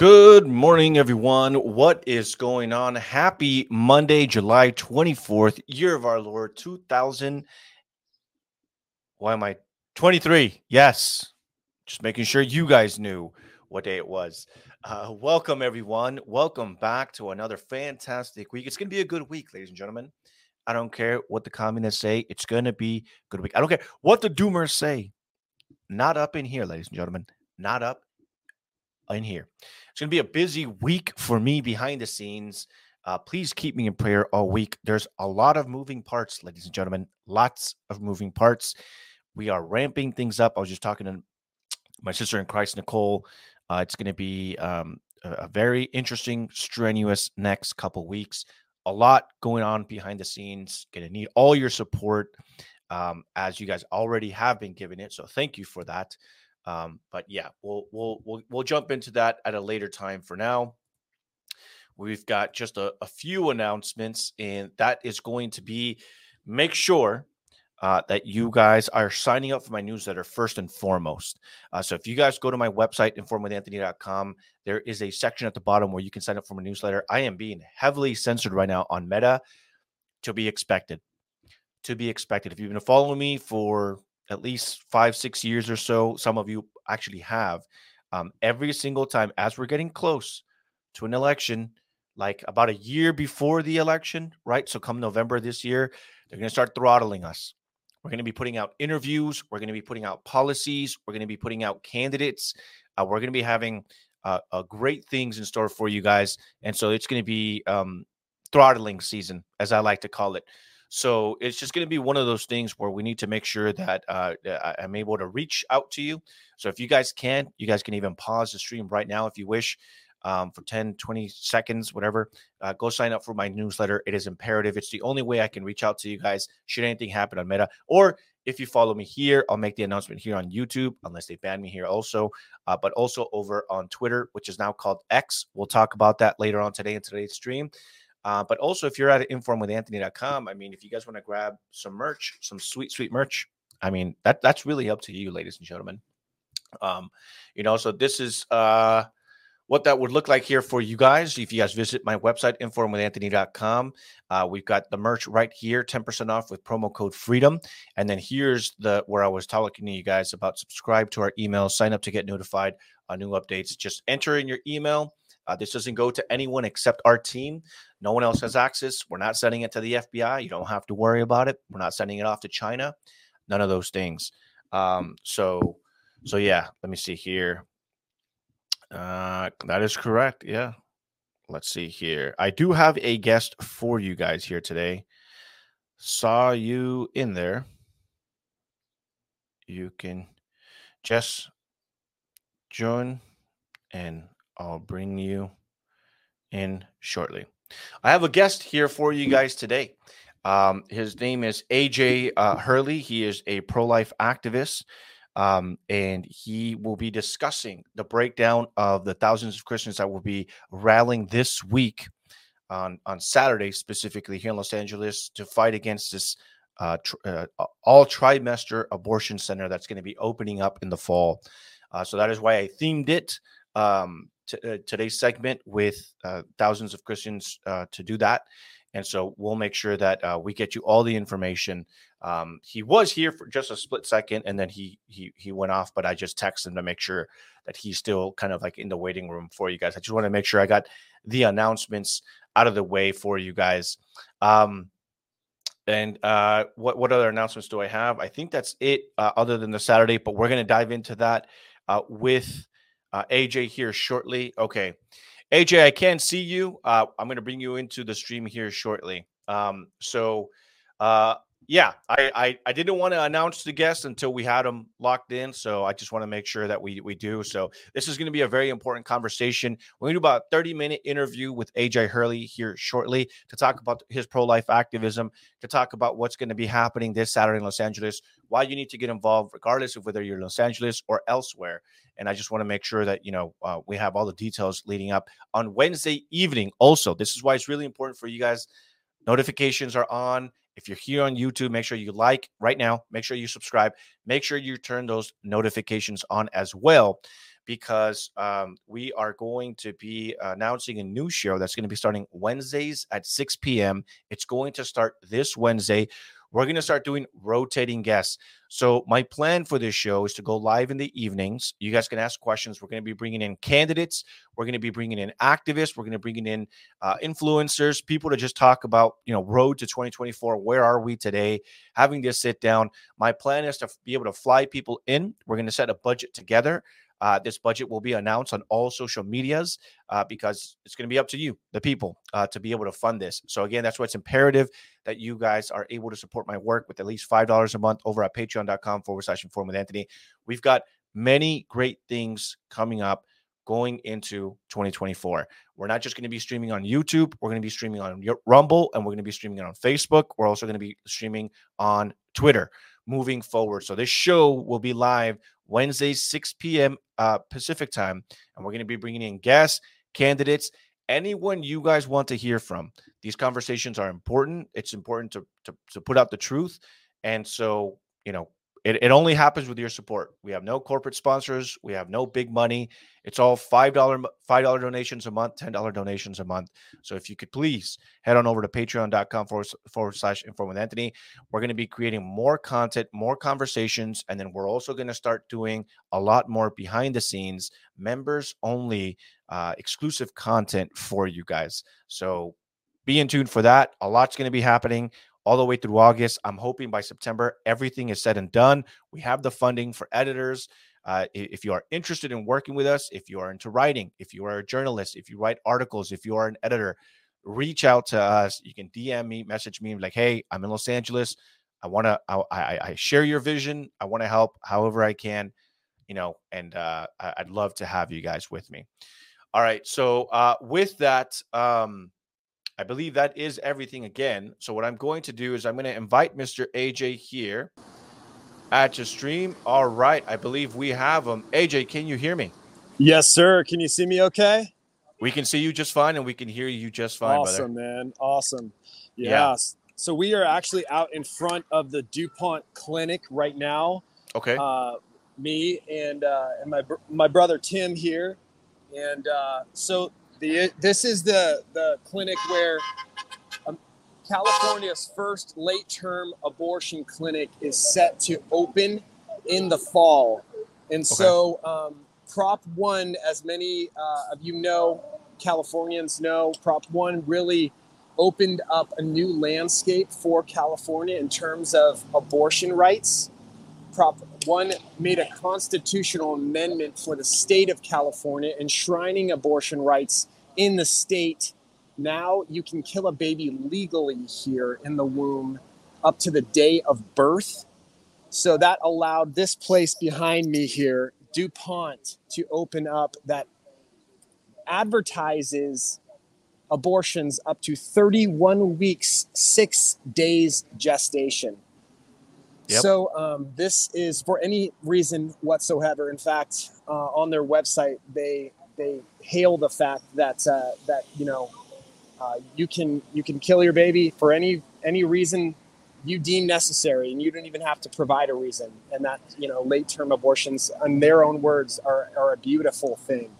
Good morning, everyone. What is going on? Happy Monday, July 24th, year of our Lord 2000. Why am I 23? Yes. Just making sure you guys knew what day it was. Uh, welcome, everyone. Welcome back to another fantastic week. It's going to be a good week, ladies and gentlemen. I don't care what the communists say. It's going to be a good week. I don't care what the doomers say. Not up in here, ladies and gentlemen. Not up in here. It's going to be a busy week for me behind the scenes. Uh, please keep me in prayer all week. There's a lot of moving parts, ladies and gentlemen. Lots of moving parts. We are ramping things up. I was just talking to my sister in Christ, Nicole. Uh, it's going to be um, a, very interesting, strenuous next couple weeks. A lot going on behind the scenes. Going to need all your support um, as you guys already have been giving it. So thank you for that. Um, but yeah, we'll we'll we'll we'll jump into that at a later time. For now, we've got just a, a few announcements, and that is going to be make sure uh, that you guys are signing up for my newsletter first and foremost. Uh, so if you guys go to my website, informedwithanthony.com, there is a section at the bottom where you can sign up for my newsletter. I am being heavily censored right now on Meta to be expected. To be expected. If you've been following me for at least five, six years or so. Some of you actually have. Um, every single time as we're getting close to an election, like about a year before the election, right? So come November this year, they're going to start throttling us. We're going to be putting out interviews. We're going to be putting out policies. We're going to be putting out candidates. Uh, we're going to be having uh, uh, great things in store for you guys. And so it's going to be um, throttling season, as I like to call it. So it's just going to be one of those things where we need to make sure that uh, I'm able to reach out to you. So if you guys can, you guys can even pause the stream right now if you wish um, for 10, 20 seconds, whatever. Uh, go sign up for my newsletter. It is imperative. It's the only way I can reach out to you guys should anything happen on Meta. Or if you follow me here, I'll make the announcement here on YouTube, unless they ban me here also, uh, but also over on Twitter, which is now called X. We'll talk about that later on today in today's stream. Uh, but also, if you're at informedwithanthony.com, I mean, if you guys want to grab some merch, some sweet, sweet merch, I mean, that that's really up to you, ladies and gentlemen. Um, you know, so this is uh what that would look like here for you guys. If you guys visit my website, informedwithanthony.com, uh, we've got the merch right here, 10% off with promo code freedom. And then here's the where I was talking to you guys about subscribe to our email, sign up to get notified on new updates. Just enter in your email uh, this doesn't go to anyone except our team. No one else has access. We're not sending it to the FBI. You don't have to worry about it. We're not sending it off to China. None of those things. Um, so, so yeah. Let me see here. Uh, that is correct. Yeah. Let's see here. I do have a guest for you guys here today. Saw you in there. You can just join and I'll bring you in shortly. I have a guest here for you guys today. Um, his name is AJ uh, Hurley. He is a pro life activist, um, and he will be discussing the breakdown of the thousands of Christians that will be rallying this week on, on Saturday, specifically here in Los Angeles, to fight against this uh, tr- uh, all trimester abortion center that's going to be opening up in the fall. Uh, so that is why I themed it. Um, t- uh, today's segment with uh, thousands of Christians uh, to do that. And so we'll make sure that uh, we get you all the information. Um, he was here for just a split second, and then he he he went off. But I just texted him to make sure that he's still kind of like in the waiting room for you guys. I just want to make sure I got the announcements out of the way for you guys. Um, and uh, what what other announcements do I have? I think that's it, uh, other than the Saturday. But we're going to dive into that uh, with uh, AJ here shortly. Okay. AJ, I can't see you. Uh, I'm going to bring you into the stream here shortly. Um, so, uh, yeah, I, I, I didn't want to announce the guest until we had them locked in. So I just want to make sure that we we do. So this is going to be a very important conversation. We're going to do about 30 minute interview with AJ Hurley here shortly to talk about his pro life activism, to talk about what's going to be happening this Saturday in Los Angeles, why you need to get involved, regardless of whether you're in Los Angeles or elsewhere. And I just want to make sure that you know uh, we have all the details leading up on Wednesday evening. Also, this is why it's really important for you guys. Notifications are on if you're here on YouTube, make sure you like right now. Make sure you subscribe. Make sure you turn those notifications on as well, because um, we are going to be announcing a new show that's going to be starting Wednesdays at 6 p.m. It's going to start this Wednesday. We're going to start doing rotating guests. So, my plan for this show is to go live in the evenings. You guys can ask questions. We're going to be bringing in candidates. We're going to be bringing in activists. We're going to be bringing in uh, influencers, people to just talk about, you know, road to 2024. Where are we today? Having this sit down. My plan is to be able to fly people in. We're going to set a budget together. Uh, this budget will be announced on all social medias uh, because it's going to be up to you, the people, uh, to be able to fund this. So, again, that's why it's imperative that you guys are able to support my work with at least $5 a month over at patreon.com forward slash inform with Anthony. We've got many great things coming up going into 2024. We're not just going to be streaming on YouTube, we're going to be streaming on Rumble and we're going to be streaming on Facebook. We're also going to be streaming on Twitter moving forward. So, this show will be live Wednesday, 6 p.m. Uh, Pacific time. And we're going to be bringing in guests, candidates, anyone you guys want to hear from. These conversations are important. It's important to, to, to put out the truth. And so, you know, it, it only happens with your support. We have no corporate sponsors. We have no big money. It's all $5, $5 donations a month, $10 donations a month. So if you could please head on over to patreon.com forward, forward slash inform with Anthony. We're going to be creating more content, more conversations. And then we're also going to start doing a lot more behind the scenes, members only uh, exclusive content for you guys. So be in tune for that. A lot's going to be happening all the way through August. I'm hoping by September, everything is said and done. We have the funding for editors. Uh, if you are interested in working with us, if you are into writing, if you are a journalist, if you write articles, if you are an editor, reach out to us. You can DM me, message me, like, hey, I'm in Los Angeles. I want to, I, I, I, share your vision. I want to help however I can, you know, and uh, I'd love to have you guys with me. All right. So uh, with that, um, I believe that is everything again. So what I'm going to do is I'm going to invite Mr. AJ here at your stream. All right. I believe we have him. AJ, can you hear me? Yes, sir. Can you see me okay? We can see you just fine and we can hear you just fine. Awesome, brother. man. Awesome. Yeah. So we are actually out in front of the DuPont clinic right now. Okay. Uh, me and uh, and my my brother Tim here, and uh, so the this is the the clinic where um, California's first late term abortion clinic is set to open in the fall, and okay. so um, Prop One, as many uh, of you know, Californians know, Prop One really opened up a new landscape for California in terms of abortion rights. Prop 1 made a constitutional amendment for the state of California enshrining abortion rights in the state. Now you can kill a baby legally here in the womb up to the day of birth. So that allowed this place behind me here, DuPont, to open up that advertises abortions up to 31 weeks, six days gestation. Yep. So um, this is for any reason whatsoever. In fact, uh, on their website, they they hail the fact that uh, that you know uh, you can you can kill your baby for any any reason you deem necessary, and you don't even have to provide a reason. And that you know late term abortions, in their own words, are are a beautiful thing.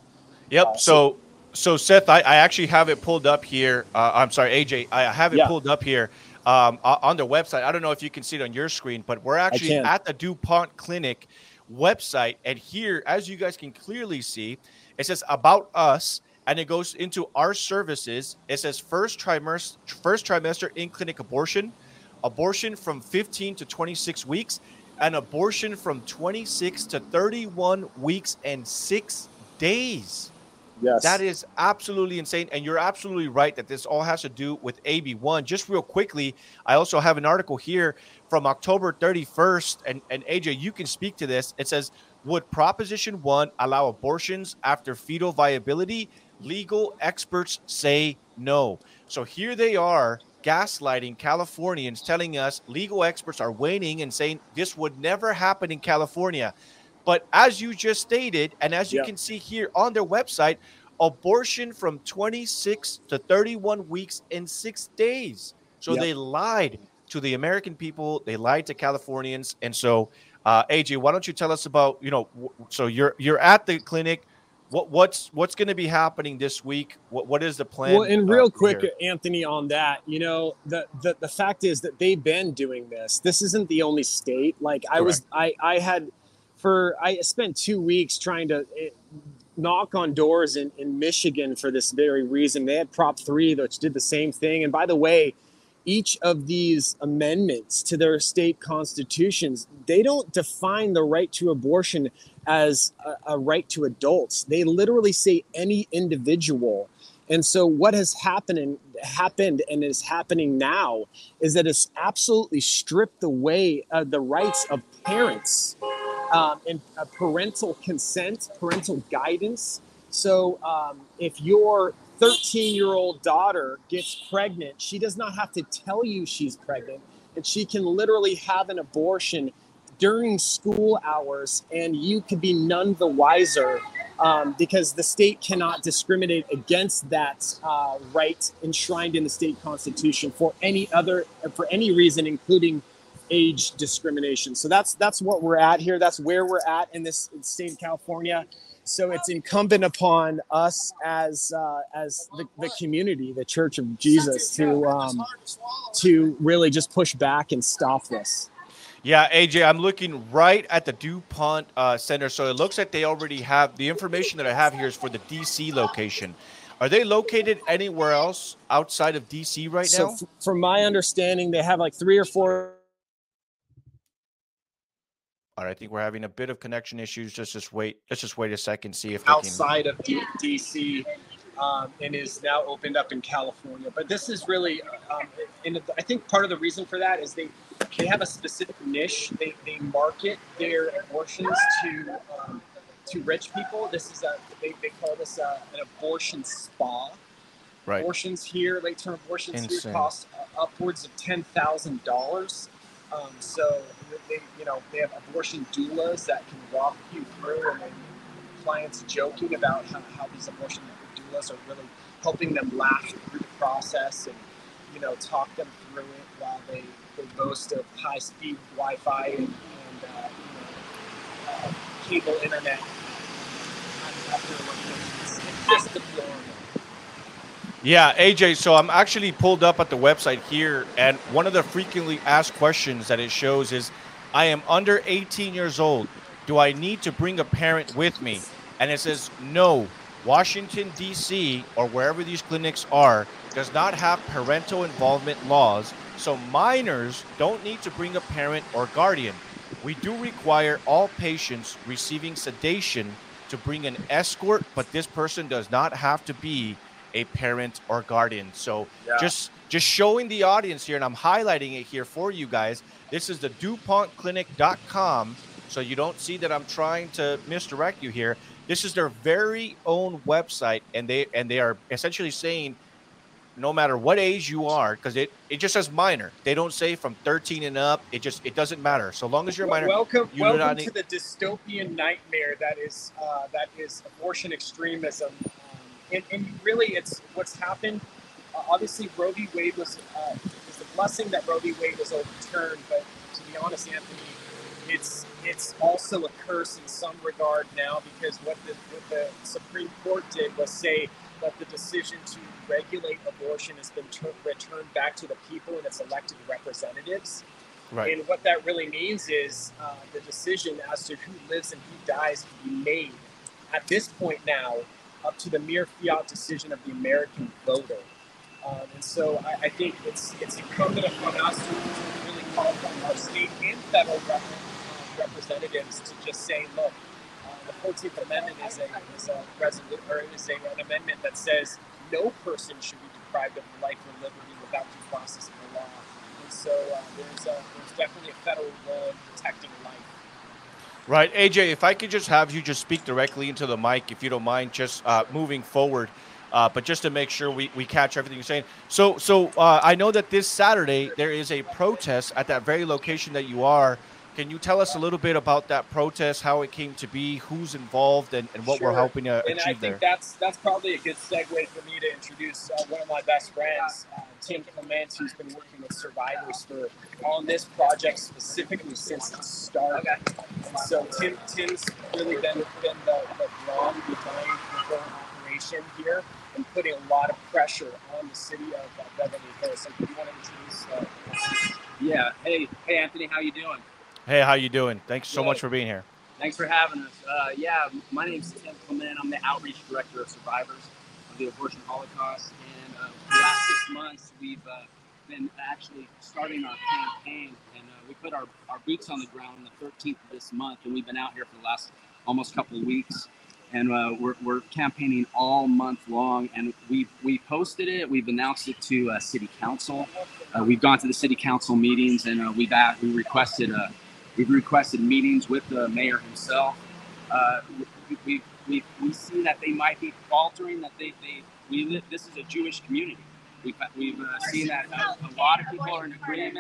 Yep. Uh, so, so Seth, I, I actually have it pulled up here. Uh, I'm sorry, AJ, I have it yeah. pulled up here um, on their website. I don't know if you can see it on your screen, but we're actually at the DuPont Clinic website. And here, as you guys can clearly see, it says about us and it goes into our services. It says first trimester, first trimester in clinic abortion, abortion from 15 to 26 weeks, and abortion from 26 to 31 weeks and six days. Yes. That is absolutely insane. And you're absolutely right that this all has to do with AB1. Just real quickly, I also have an article here from October 31st. And, and AJ, you can speak to this. It says, Would Proposition 1 allow abortions after fetal viability? Legal experts say no. So here they are gaslighting Californians, telling us legal experts are waning and saying this would never happen in California. But as you just stated, and as you can see here on their website, abortion from 26 to 31 weeks in six days. So they lied to the American people. They lied to Californians. And so Uh, AJ, why don't you tell us about you know? So you're you're at the clinic. What what's what's going to be happening this week? What what is the plan? Well, and real uh, quick, here? Anthony, on that, you know, the, the the fact is that they've been doing this. This isn't the only state. Like I was, I I had for I spent two weeks trying to eh, knock on doors in, in Michigan for this very reason. They had Prop 3, which did the same thing. And by the way, each of these amendments to their state constitutions, they don't define the right to abortion as a, a right to adults. They literally say any individual. And so what has happened and happened and is happening now is that it's absolutely stripped away uh, the rights of parents um, and parental consent, parental guidance. So um, if your 13 year old daughter gets pregnant, she does not have to tell you she's pregnant, and she can literally have an abortion during school hours, and you could be none the wiser um, because the state cannot discriminate against that uh, right enshrined in the state constitution for any other for any reason, including age discrimination. So that's that's what we're at here. That's where we're at in this state of California. So it's incumbent upon us as uh, as the, the community, the Church of Jesus, to um, to really just push back and stop this. Yeah, AJ, I'm looking right at the DuPont uh, Center. So it looks like they already have the information that I have here is for the DC location. Are they located anywhere else outside of DC right so now? F- from my understanding, they have like three or four all right, I think we're having a bit of connection issues. Just just wait. Let's just wait a second, see if outside can... of D- DC, um, and is now opened up in California. But this is really, um, and I think part of the reason for that is they they have a specific niche. They they market their abortions to um, to rich people. This is a they, they call this a, an abortion spa. Right. Abortions here, late term abortions Insane. here cost uh, upwards of ten thousand dollars. Um, so they, you know, they have abortion doulas that can walk you through, and clients joking about how, how these abortion doulas are really helping them laugh through the process and, you know, talk them through it while they, they boast of high-speed Wi-Fi and, and uh, you know, uh, cable internet. It's just deplorable. Yeah, AJ. So I'm actually pulled up at the website here, and one of the frequently asked questions that it shows is I am under 18 years old. Do I need to bring a parent with me? And it says, no. Washington, D.C., or wherever these clinics are, does not have parental involvement laws, so minors don't need to bring a parent or guardian. We do require all patients receiving sedation to bring an escort, but this person does not have to be a parent or guardian. So yeah. just just showing the audience here, and I'm highlighting it here for you guys. This is the DuPontClinic.com. So you don't see that I'm trying to misdirect you here. This is their very own website, and they and they are essentially saying no matter what age you are, because it, it just says minor. They don't say from 13 and up. It just it doesn't matter. So long as you're minor. Welcome, welcome to the dystopian nightmare that is uh, that is abortion extremism and, and really, it's what's happened. Uh, obviously, Roe v. Wade was uh, was a blessing that Roe v. Wade was overturned. But to be honest, Anthony, it's it's also a curse in some regard now because what the, what the Supreme Court did was say that the decision to regulate abortion has been ter- returned back to the people and its elected representatives. Right. And what that really means is uh, the decision as to who lives and who dies can be made at this point now up to the mere fiat decision of the American voter. Um, and so I, I, think it's it's incumbent upon us to, really call upon our state and federal rep, representatives to just say, look, uh, the 14th Amendment is a is a resolu- or is a, an amendment that says no person should be deprived of life or liberty without due process of the law. And so uh, there's a, there's definitely a federal role in protecting. Right, AJ. If I could just have you just speak directly into the mic, if you don't mind, just uh, moving forward. Uh, but just to make sure we, we catch everything you're saying. So so uh, I know that this Saturday there is a protest at that very location that you are. Can you tell us a little bit about that protest, how it came to be, who's involved, and, and what sure. we're hoping to achieve? there? and I think there? That's that's probably a good segue for me to introduce uh, one of my best friends. Tim Clements, who's been working with survivors for on this project specifically since the start. Okay. And so Tim Tim's really been been the, the brawn behind the whole operation here and putting a lot of pressure on the city of uh, Beverly Hills. So, do you want to introduce? Uh, yeah. Hey, hey, Anthony, how you doing? Hey, how you doing? Thanks so Good. much for being here. Thanks for having us. Uh, yeah, my name's Tim Clement. I'm the outreach director of survivors of the abortion holocaust. And uh, the last six months, we've uh, been actually starting our campaign. And uh, we put our, our boots on the ground on the 13th of this month. And we've been out here for the last almost couple of weeks. And uh, we're, we're campaigning all month long. And we've, we posted it, we've announced it to uh, City Council. we've gone to the City Council meetings and we've at, we requested We've requested meetings with the mayor himself. Uh, we, we, we see that they might be faltering, that they, they we live, this is a Jewish community. We've, we've uh, seen that uh, a lot of people are in agreement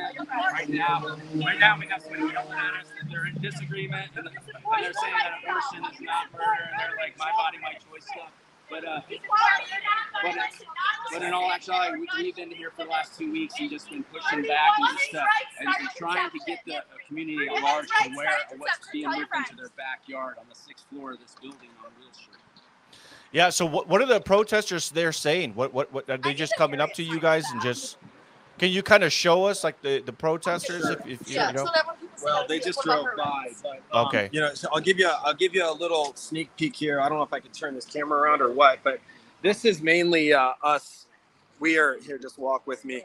right now. Right now, we have somebody yelling at us that they're in disagreement and, and they're saying that abortion is not murder and they're like my body, my choice stuff. But uh, but, but in all actuality, we, have been here for the last two weeks and just been pushing back and just uh, and, and trying to get the community at large aware of what's being moved into their backyard on the sixth floor of this building on Wheel Street. Yeah. So what, what are the protesters there saying? What what what are they just coming up to you guys and just? Can you kind of show us like the the protesters if, if you, yeah. you know? Well, they just drove by. But, um, okay. You know, so I'll give you a, I'll give you a little sneak peek here. I don't know if I can turn this camera around or what, but this is mainly uh, us. We are here. Just walk with me.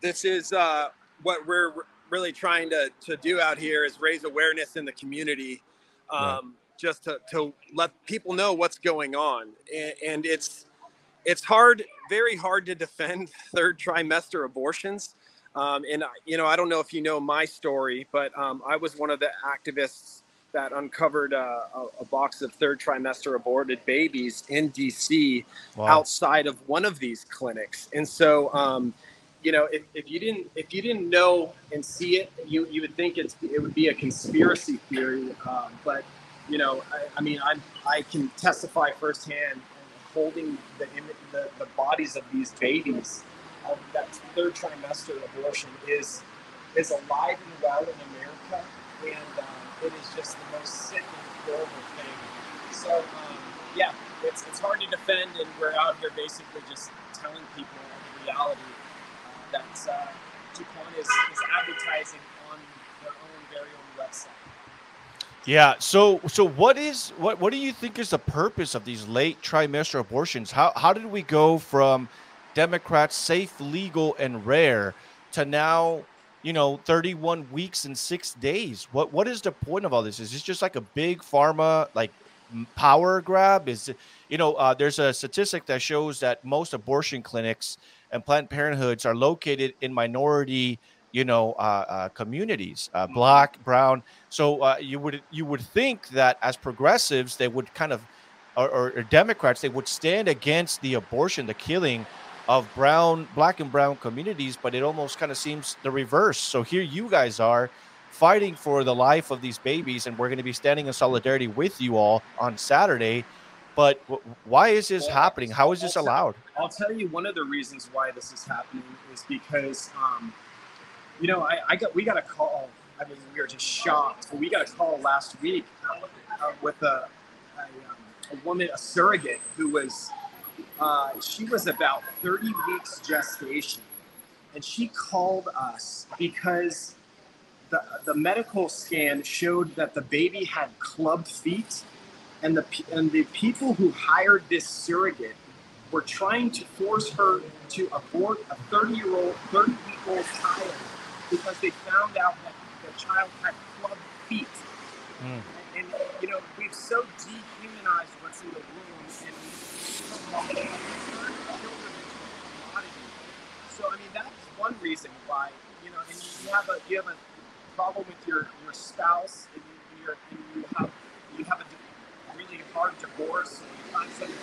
This is uh, what we're really trying to to do out here is raise awareness in the community. Um, right. Just to, to let people know what's going on, and, and it's it's hard, very hard to defend third trimester abortions um, and you know, I don't know if you know my story, but um, I was one of the activists that uncovered a, a, a, box of third trimester aborted babies in DC wow. outside of one of these clinics. And so, um, you know, if, if, you didn't if you didn't know and see it, you you would think it's it would be a conspiracy theory. Um, but you know, I, I mean, I I can testify firsthand holding the, the the bodies of these babies of that third trimester abortion is is alive and well in America, and um, it is just the most sick and horrible thing. So um, yeah, it's it's hard to defend, and we're out here basically just telling people the reality uh, that uh, is, is advertising on their own very own website. Yeah. So so what is what what do you think is the purpose of these late trimester abortions? How how did we go from Democrats safe, legal, and rare to now, you know, 31 weeks and six days. What what is the point of all this? Is this just like a big pharma like power grab? Is it, you know, uh, there's a statistic that shows that most abortion clinics and Planned Parenthoods are located in minority, you know, uh, uh, communities, uh, black, brown. So uh, you would you would think that as progressives, they would kind of, or, or Democrats, they would stand against the abortion, the killing of brown, black and brown communities, but it almost kind of seems the reverse. So here you guys are fighting for the life of these babies, and we're going to be standing in solidarity with you all on Saturday. But why is this well, happening? How is this allowed? I'll tell you one of the reasons why this is happening is because, um, you know, I, I, got we got a call. I mean, we were just shocked. We got a call last week uh, with a, a, um, a woman, a surrogate, who was uh, she was about 30 weeks gestation. And she called us because the, the medical scan showed that the baby had club feet. And the, and the people who hired this surrogate were trying to force her to abort a 30 year old, 30 week old child because they found out that the child had club feet. Mm. And, and, you know, we've so dehumanized what's in the womb and so I mean that's one reason why you know, and you have a you have a problem with your your spouse, and you and you have you have a really hard divorce, and you find something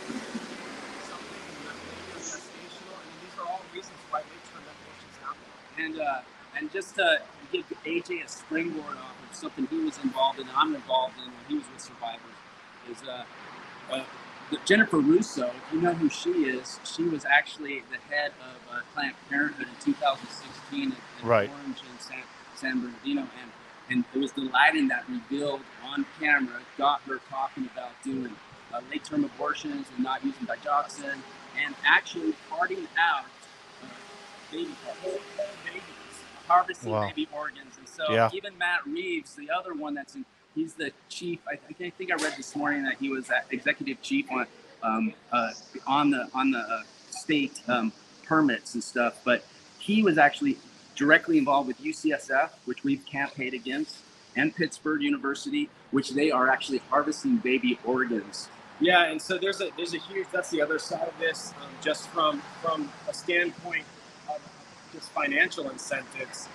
something you're gestational. I mean, these are all reasons why late term abortions happen. And uh, and just to give AJ a springboard off of something he was involved in, I'm involved in when he was with survivors, is uh, uh Jennifer Russo, if you know who she is, she was actually the head of uh, Planned Parenthood in 2016 in, in right. Orange and San, San Bernardino, and and it was Daleiden that revealed on camera got her talking about doing uh, late-term abortions and not using digoxin, and actually parting out uh, baby parts, babies, harvesting Wow. baby organs, and so Yeah. even Matt Reeves, the other one that's in, he's the chief. I, I think I read this morning that he was executive chief on um, uh, on the on the uh, state um, permits and stuff, but he was actually directly involved with UCSF, which we've campaigned against, and Pittsburgh University, which they are actually harvesting baby organs. Yeah, and so there's a there's a huge that's the other side of this, um, just from from a standpoint of just financial incentives.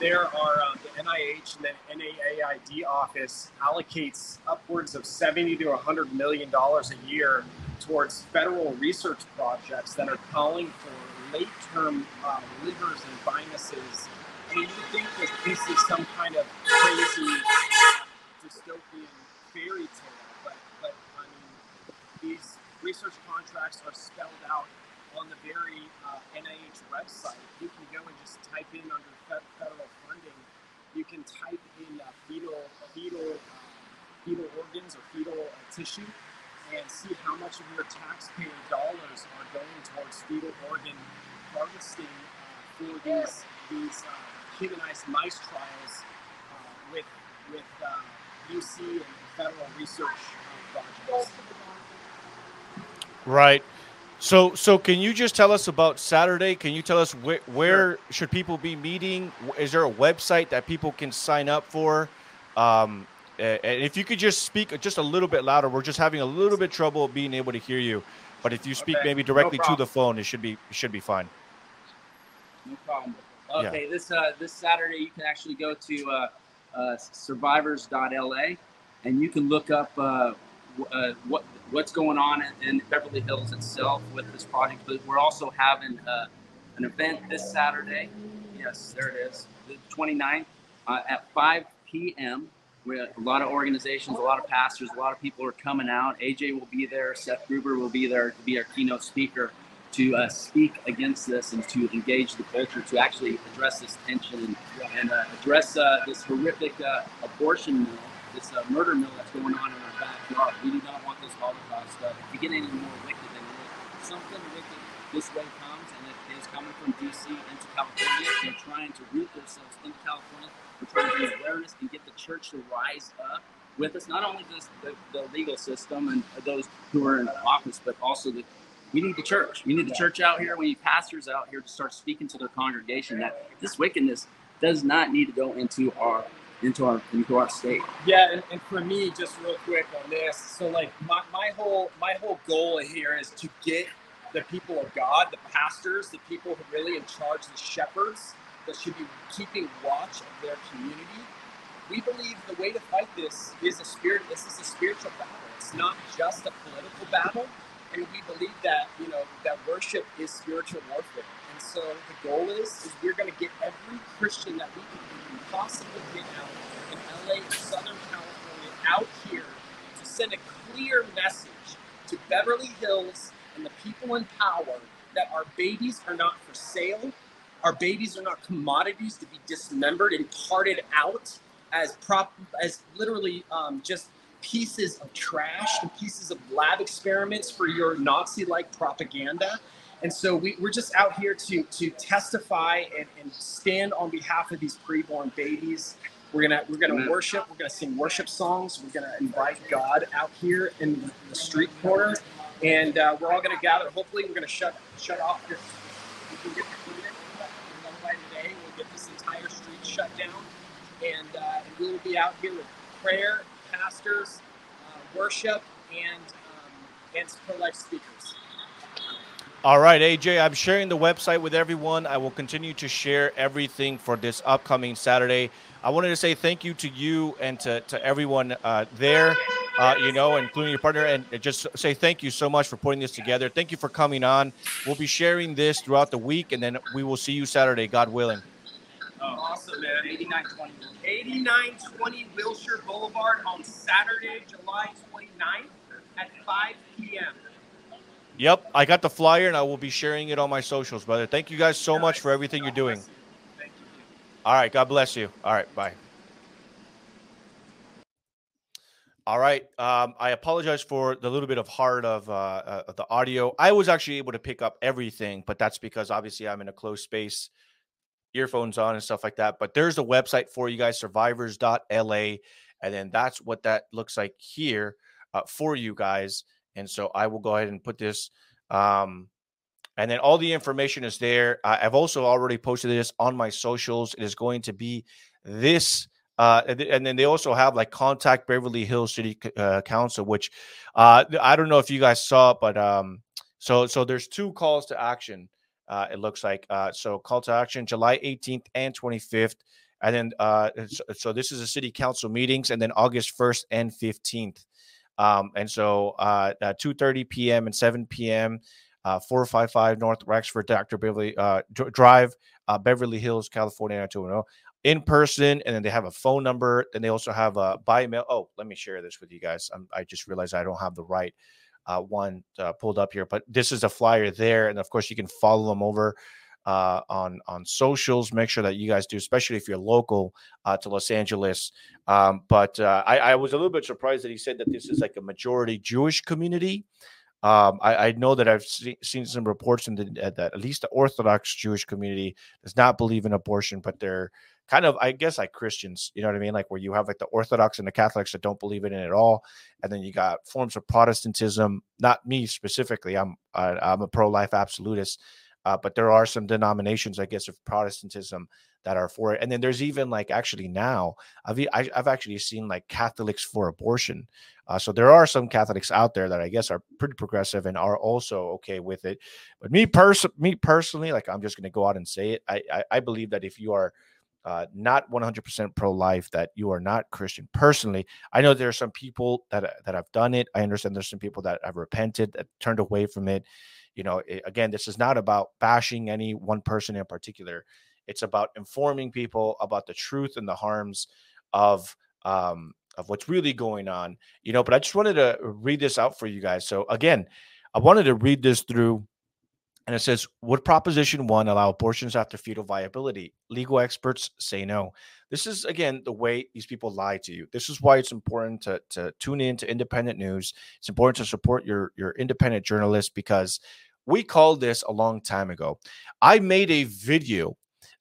There are um, the NIH and the NIAID office allocates upwards of 70 to 100 million dollars a year towards federal research projects that are calling for late-term uh, livers and thymuses. I mean, you think that this is some kind of crazy dystopian fairy tale, but but I mean, these research contracts are spelled out on the very uh, NIH website. You can go and just type in under fe- federal funding. You can type in uh, fetal fetal uh, fetal organs or fetal uh, tissue and see how much of your taxpayer dollars are going towards fetal organ harvesting uh, for these these uh, humanized mice trials with with UC and federal research projects. Right. So, so can you just tell us about Saturday? Can you tell us where, where should people be meeting? Is there a website that people can sign up for? Um, and if you could just speak just a little bit louder, we're just having a little bit trouble being able to hear you. But if you speak Okay, maybe no directly to the phone, it should be it should be fine. No problem. Yeah. Okay, this uh, this Saturday you can actually go to uh, uh, survivors.la and you can look up uh, w- uh, what what's going on in, Beverly Hills itself with this project. But we're also having uh, an event this Saturday. Yes, there it is, the 29th uh, at 5 p.m. We have a lot of organizations, a lot of pastors, a lot of people are coming out. AJ will be there. Seth Gruber will be there to be our keynote speaker to uh, speak against this and to engage the culture to actually address this tension and, and uh, address uh, this horrific uh, abortion this uh, murder mill that's going on in our backyard. We do not want this Holocaust uh, to get any more wicked than it is. Something wicked this way comes, and it is coming from DC into California. They're trying to root themselves into California. We're trying to raise awareness and get the church to rise up with us, not only just the, the legal system and those who are in office, but also the we need the church. We need the church out here. We need pastors out here to start speaking to their congregation that this wickedness does not need to go into our into our into our state. Yeah, and, and for me, just real quick on this, so like my, my whole my whole goal here is to get the people of God, the pastors, the people who are really in charge, the shepherds that should be keeping watch of their community. We believe the way to fight this is a spirit. This is a spiritual battle. It's not just a political battle, and we believe that you know that worship is spiritual warfare. And so the goal is is we're going to get every Christian that we can possibly get out in LA Southern California out here to send a clear message to Beverly Hills and the people in power that our babies are not for sale. Our babies are not commodities to be dismembered and carted out as prop as literally um, just pieces of trash and pieces of lab experiments for your Nazi-like propaganda. And so we, we're just out here to to testify and, and stand on behalf of these preborn babies. We're gonna we're gonna Amen. worship. We're gonna sing worship songs. We're gonna invite God out here in the, street corner, and uh, we're all gonna gather. Hopefully, we're gonna shut shut off this. We can get the by today. We'll get this entire street shut down, and, uh, and we will be out here with prayer, pastors, uh, worship, and um, and pro-life speakers. All right, AJ, I'm sharing the website with everyone. I will continue to share everything for this upcoming Saturday. I wanted to say thank you to you and to, to everyone uh, there, uh, you know, including your partner, and just say thank you so much for putting this together. Thank you for coming on. We'll be sharing this throughout the week, and then we will see you Saturday, God willing. Awesome, man. 8920. 8920 Wilshire Boulevard on Saturday, July 29th at 5 p.m. Yep, I got the flyer and I will be sharing it on my socials, brother. Thank you guys so much for everything you're doing. All right, God bless you. All right, bye. All right. Um, I apologize for the little bit of hard of uh, uh, the audio. I was actually able to pick up everything, but that's because obviously I'm in a closed space, earphones on and stuff like that. But there's a website for you guys, survivors.la. And then that's what that looks like here uh, for you guys. And so I will go ahead and put this. Um, and then all the information is there. I've also already posted this on my socials. It is going to be this uh, and, then they also have like contact Beverly Hills City uh, Council, which uh, I don't know if you guys saw, but um, so so there's two calls to action. Uh, it looks like uh, so call to action July 18th and 25th, and then uh, so, so this is the city council meetings, and then August 1st and 15th. Um, and so uh, 2:30 p.m. and 7 p.m. Uh, 455 North Rexford, Dr. Beverly uh, Drive, uh, Beverly Hills, California 90210 in person, and then they have a phone number. Then they also have a by mail. Oh, let me share this with you guys. I'm, i just realized I don't have the right uh, one uh, pulled up here, but this is a flyer there, and of course you can follow them over uh, on on socials. Make sure that you guys do, especially if you're local uh, to Los Angeles. Um, but uh, I, I, was a little bit surprised that he said that this is like a majority Jewish community. Um, I, I, know that I've see, seen some reports in the, that at least the Orthodox Jewish community does not believe in abortion, but they're kind of, I guess, like Christians, you know what I mean? Like where you have like the Orthodox and the Catholics that don't believe in it at all, and then you got forms of Protestantism. Not me specifically. I'm uh, I'm a pro-life absolutist, uh, but there are some denominations, I guess, of Protestantism that are for it. And then there's even like actually now I've I, have actually seen like Catholics for abortion. Uh, so there are some Catholics out there that I guess are pretty progressive and are also okay with it. But me person me personally, like I'm just going to go out and say it. I, I I believe that if you are uh, not 100% pro-life that you are not christian. Personally i know there are some people that that have done it. I understand there's some people that have repented that turned away from it. You know it, again this is not about bashing any one person in particular. It's about informing people about the truth and the harms of um of what's really going on you know but i just wanted to read this out for you guys. So again i wanted to read this through and it says, Would Proposition 1 allow abortions after fetal viability? Legal experts say no. This is, again, the way these people lie to you. This is why it's important to, to tune in to independent news. It's important to support your, your independent journalists because we called this a long time ago. I made a video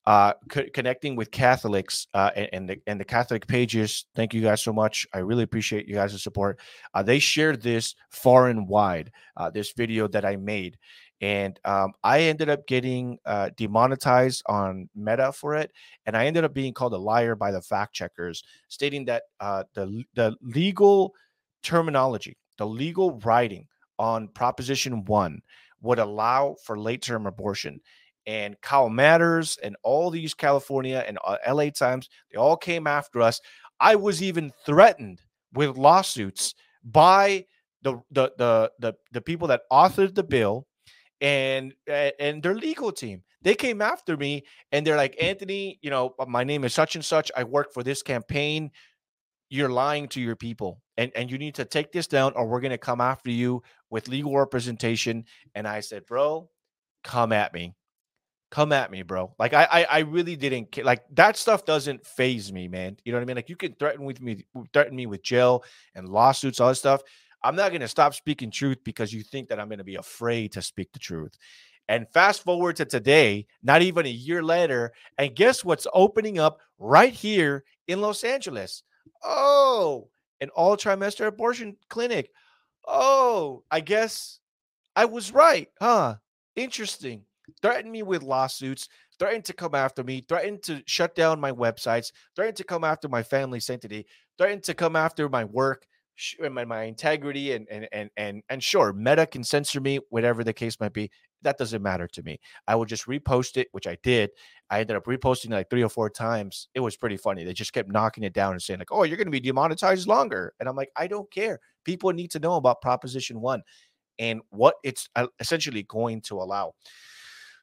uh, co- connecting with Catholics uh, and, and, the and the Catholic pages. Thank you guys so much. I really appreciate you guys' support. Uh, they shared this far and wide. Uh, this video that I made, and um, I ended up getting uh, demonetized on Meta for it, and I ended up being called a liar by the fact checkers, stating that uh, the the legal terminology, the legal writing on Proposition One would allow for late term abortion. And Cal Matters and all these California and uh, LA Times, they all came after us. I was even threatened with lawsuits by the the the the, the people that authored the bill and and their legal team. They came after me and they're like, Anthony, you know, my name is such and such. I work for this campaign. You're lying to your people, and and you need to take this down, or we're gonna come after you with legal representation. And I said, bro, come at me, come at me, bro. Like I I, I really didn't care. Like that stuff doesn't phase me, man. You know what I mean? Like you can threaten with me, threaten me with jail and lawsuits, all that stuff. I'm not going to stop speaking truth because you think that I'm going to be afraid to speak the truth. And fast forward to today, not even a year later, and guess what's opening up right here in Los Angeles? Oh, an all trimester abortion clinic. Oh, I guess I was right, huh? Interesting. Threatened me with lawsuits, threatened to come after me, threatened to shut down my websites, threatened to come after my family sanctity, threatened to come after my work, my, my integrity and and and and and sure meta can censor me whatever the case might be that doesn't matter to me. I will just repost it which i did. I ended up reposting like three or four times. It was pretty funny. They just kept knocking it down and saying like oh you're going to be demonetized longer. And i'm like i don't care. People need to know about proposition one and what it's uh, essentially going to allow.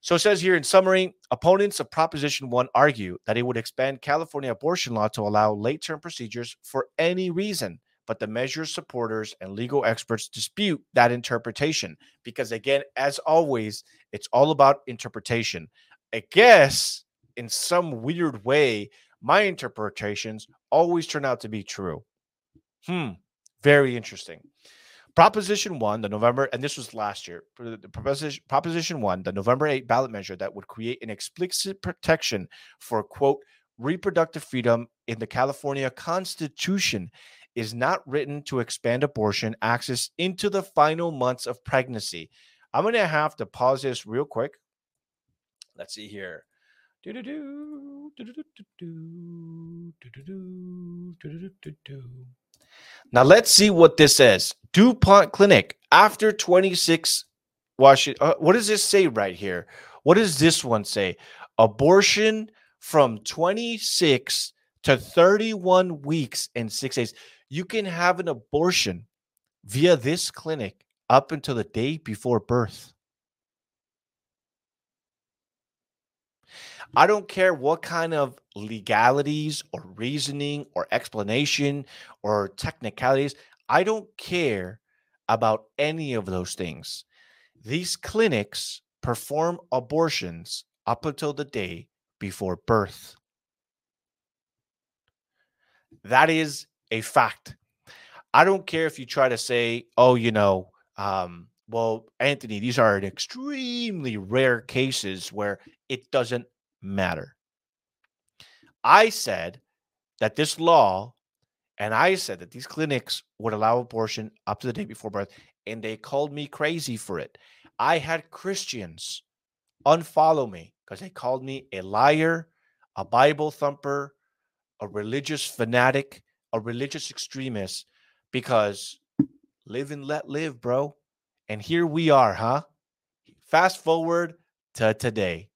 So it says here in summary, opponents of Proposition 1 argue that it would expand California abortion law to allow late term procedures for any reason but the measure's supporters and legal experts dispute that interpretation because, again, as always, it's all about interpretation. I guess in some weird way, my interpretations always turn out to be true. Hmm, very interesting. Proposition one, the November, and this was last year. The proposition, Proposition one, the November 8 ballot measure that would create an explicit protection for quote reproductive freedom in the California Constitution is not written to expand abortion access into the final months of pregnancy. I'm going to have to pause this real quick. Let's see here. Now let's see what this says. DuPont Clinic after 26 Washington. Uh, what does this say right here? What does this one say? Abortion from 26 to 31 weeks and six days. You can have an abortion via this clinic up until the day before birth. I don't care what kind of legalities or reasoning or explanation or technicalities. I don't care about any of those things. These clinics perform abortions up until the day before birth. That is a fact. I don't care if you try to say, oh, you know, um, well, Anthony, these are extremely rare cases where it doesn't matter. I said that this law, and I said that these clinics would allow abortion up to the day before birth, and they called me crazy for it. I had Christians unfollow me because they called me a liar, a Bible thumper, a religious fanatic, a religious extremist, because live and let live, bro. And here we are, huh? Fast forward to today.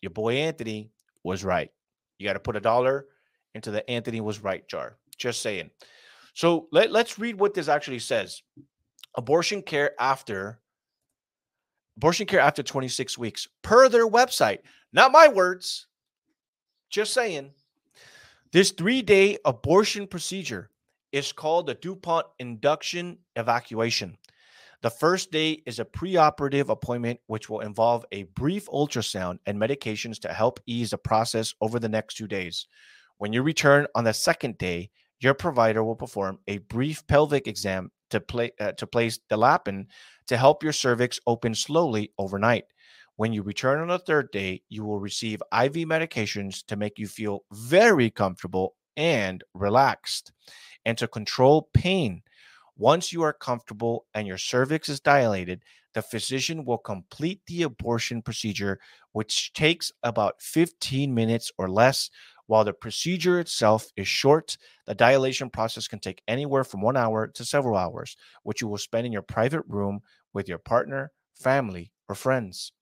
Your boy Anthony was right. You got to put a dollar into the Anthony was right jar. Just saying. So let, let's read what this actually says. Abortion care after abortion care after 26 weeks per their website. Not my words. Just saying. This three day abortion procedure is called the DuPont induction evacuation. The first day is a preoperative appointment, which will involve a brief ultrasound and medications to help ease the process over the next two days. When you return on the second day, your provider will perform a brief pelvic exam to, play, uh, to place Dilapan to help your cervix open slowly overnight. When you return on the third day, you will receive IV medications to make you feel very comfortable and relaxed and to control pain. Once you are comfortable and your cervix is dilated, the physician will complete the abortion procedure, which takes about 15 minutes or less. While the procedure itself is short, the dilation process can take anywhere from one hour to several hours, which you will spend in your private room with your partner, family, or friends.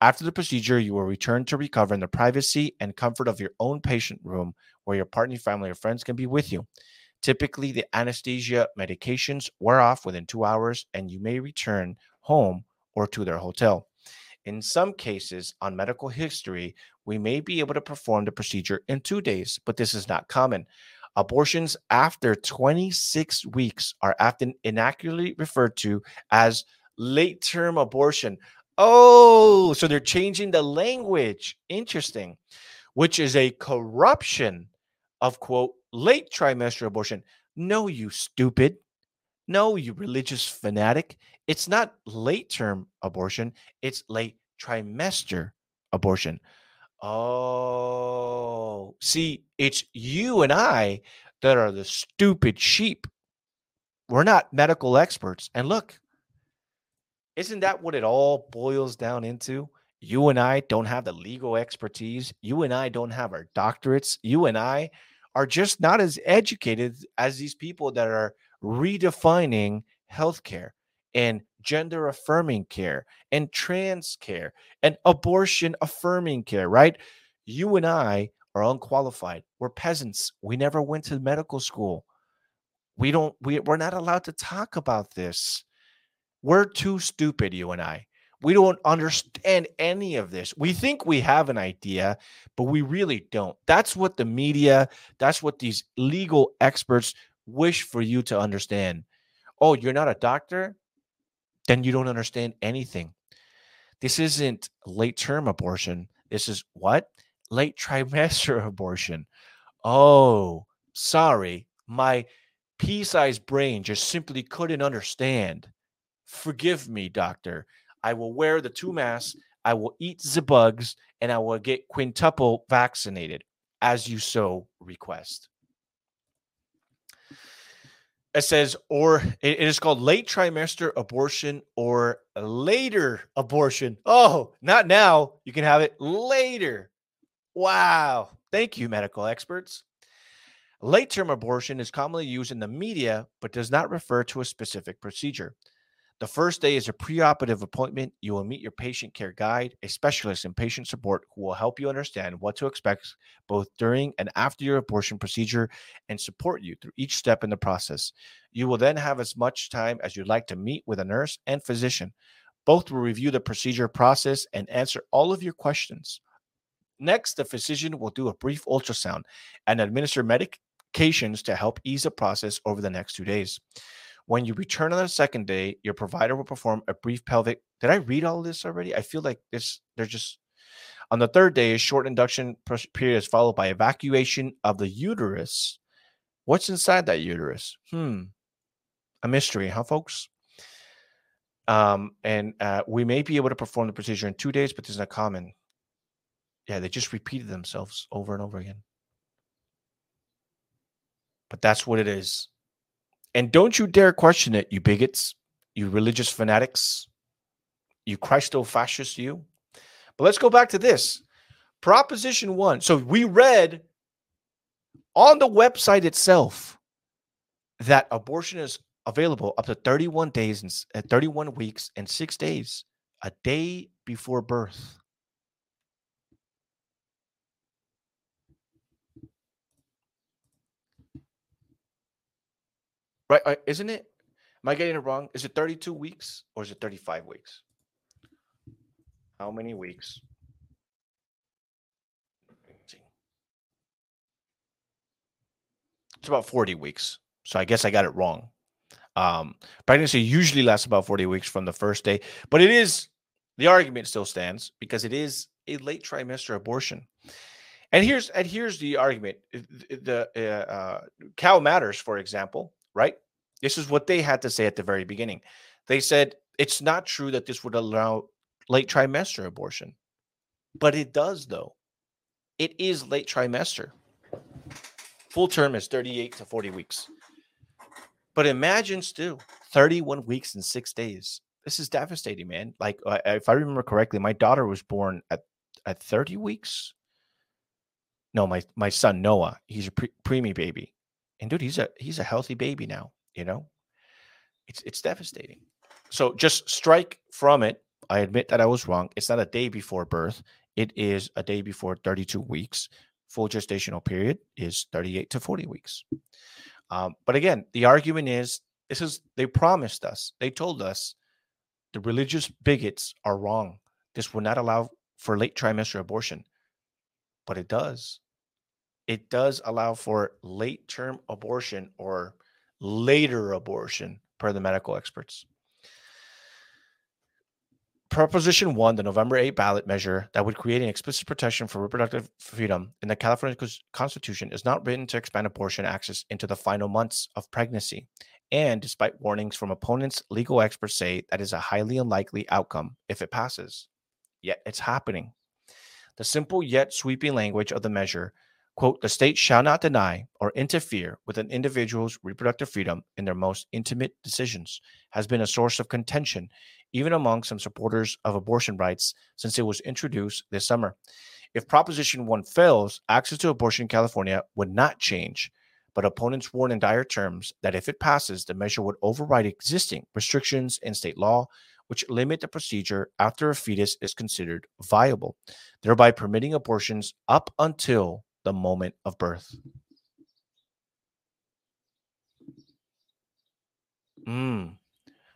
After the procedure, you will return to recover in the privacy and comfort of your own patient room where your partner, family, or friends can be with you. Typically, the anesthesia medications wear off within two hours and you may return home or to their hotel. In some cases, on medical history, we may be able to perform the procedure in two days, but this is not common. Abortions after 26 weeks are often inaccurately referred to as late term abortion. Oh, so they're changing the language. Interesting. Which is a corruption of quote late trimester abortion. No, you stupid. No, you religious fanatic. It's not late term abortion, it's late trimester abortion. Oh, see, it's you and I that are the stupid sheep. We're not medical experts. And look, isn't that what it all boils down into? You and I don't have the legal expertise. You and I don't have our doctorates. You and I are just not as educated as these people that are redefining healthcare and gender affirming care and trans care and abortion affirming care, right? You and I are unqualified. We're peasants. We never went to medical school. We don't, we, we're not allowed to talk about this. We're too stupid, you and I. We don't understand any of this. We think we have an idea, but we really don't. That's what the media, that's what these legal experts wish for you to understand. Oh, you're not a doctor? Then you don't understand anything. This isn't late term abortion. This is what? Late trimester abortion. Oh, sorry. My pea sized brain just simply couldn't understand. Forgive me, doctor. I will wear the two masks, I will eat the bugs, and I will get quintuple vaccinated as you so request. It says, or it is called late trimester abortion or later abortion. Oh, not now. You can have it later. Wow. Thank you, medical experts. Late term abortion is commonly used in the media, but does not refer to a specific procedure. The first day is a preoperative appointment. You will meet your patient care guide, a specialist in patient support who will help you understand what to expect both during and after your abortion procedure and support you through each step in the process. You will then have as much time as you'd like to meet with a nurse and physician. Both will review the procedure process and answer all of your questions. Next, the physician will do a brief ultrasound and administer medications to help ease the process over the next two days. When you return on the second day, your provider will perform a brief pelvic. Did I read all this already? I feel like this, they're just. On the third day, a short induction period is followed by evacuation of the uterus. What's inside that uterus? Hmm. A mystery, huh, folks? Um, and uh, we may be able to perform the procedure in two days, but this is not common. Yeah, they just repeated themselves over and over again. But that's what it is. And don't you dare question it, you bigots, you religious fanatics, you Christo fascists, you. But let's go back to this. Proposition one. So we read on the website itself that abortion is available up to 31 days and uh, 31 weeks and six days, a day before birth. Right? Uh, isn't it? Am I getting it wrong? Is it 32 weeks or is it 35 weeks? How many weeks? It's about 40 weeks. So I guess I got it wrong. Um, pregnancy usually lasts about 40 weeks from the first day, but it is the argument still stands because it is a late trimester abortion. And here's and here's the argument: the uh, uh, Cal Matters, for example, right? This is what they had to say at the very beginning. They said it's not true that this would allow late trimester abortion, but it does, though. It is late trimester. Full term is 38 to 40 weeks. But imagine still 31 weeks and six days. This is devastating, man. Like, if I remember correctly, my daughter was born at, at 30 weeks. No, my, my son Noah, he's a pre- preemie baby and dude, he's a he's a healthy baby now. You know, it's it's devastating. So just strike from it. I admit that I was wrong. It's not a day before birth. It is a day before 32 weeks. Full gestational period is 38 to 40 weeks. Um, but again, the argument is this is they promised us, they told us the religious bigots are wrong. This will not allow for late trimester abortion, but it does it does allow for late term abortion or later abortion, per the medical experts. Proposition 1, the November 8 ballot measure that would create an explicit protection for reproductive freedom in the California Constitution is not written to expand abortion access into the final months of pregnancy. And despite warnings from opponents, legal experts say that is a highly unlikely outcome if it passes. Yet it's happening. The simple yet sweeping language of the measure quote, the state shall not deny or interfere with an individual's reproductive freedom in their most intimate decisions, has been a source of contention, even among some supporters of abortion rights since it was introduced this summer. If Proposition 1 fails, access to abortion in California would not change, but opponents warn in dire terms that if it passes, the measure would override existing restrictions in state law, which limit the procedure after a fetus is considered viable, thereby permitting abortions up until the moment of birth. Mm,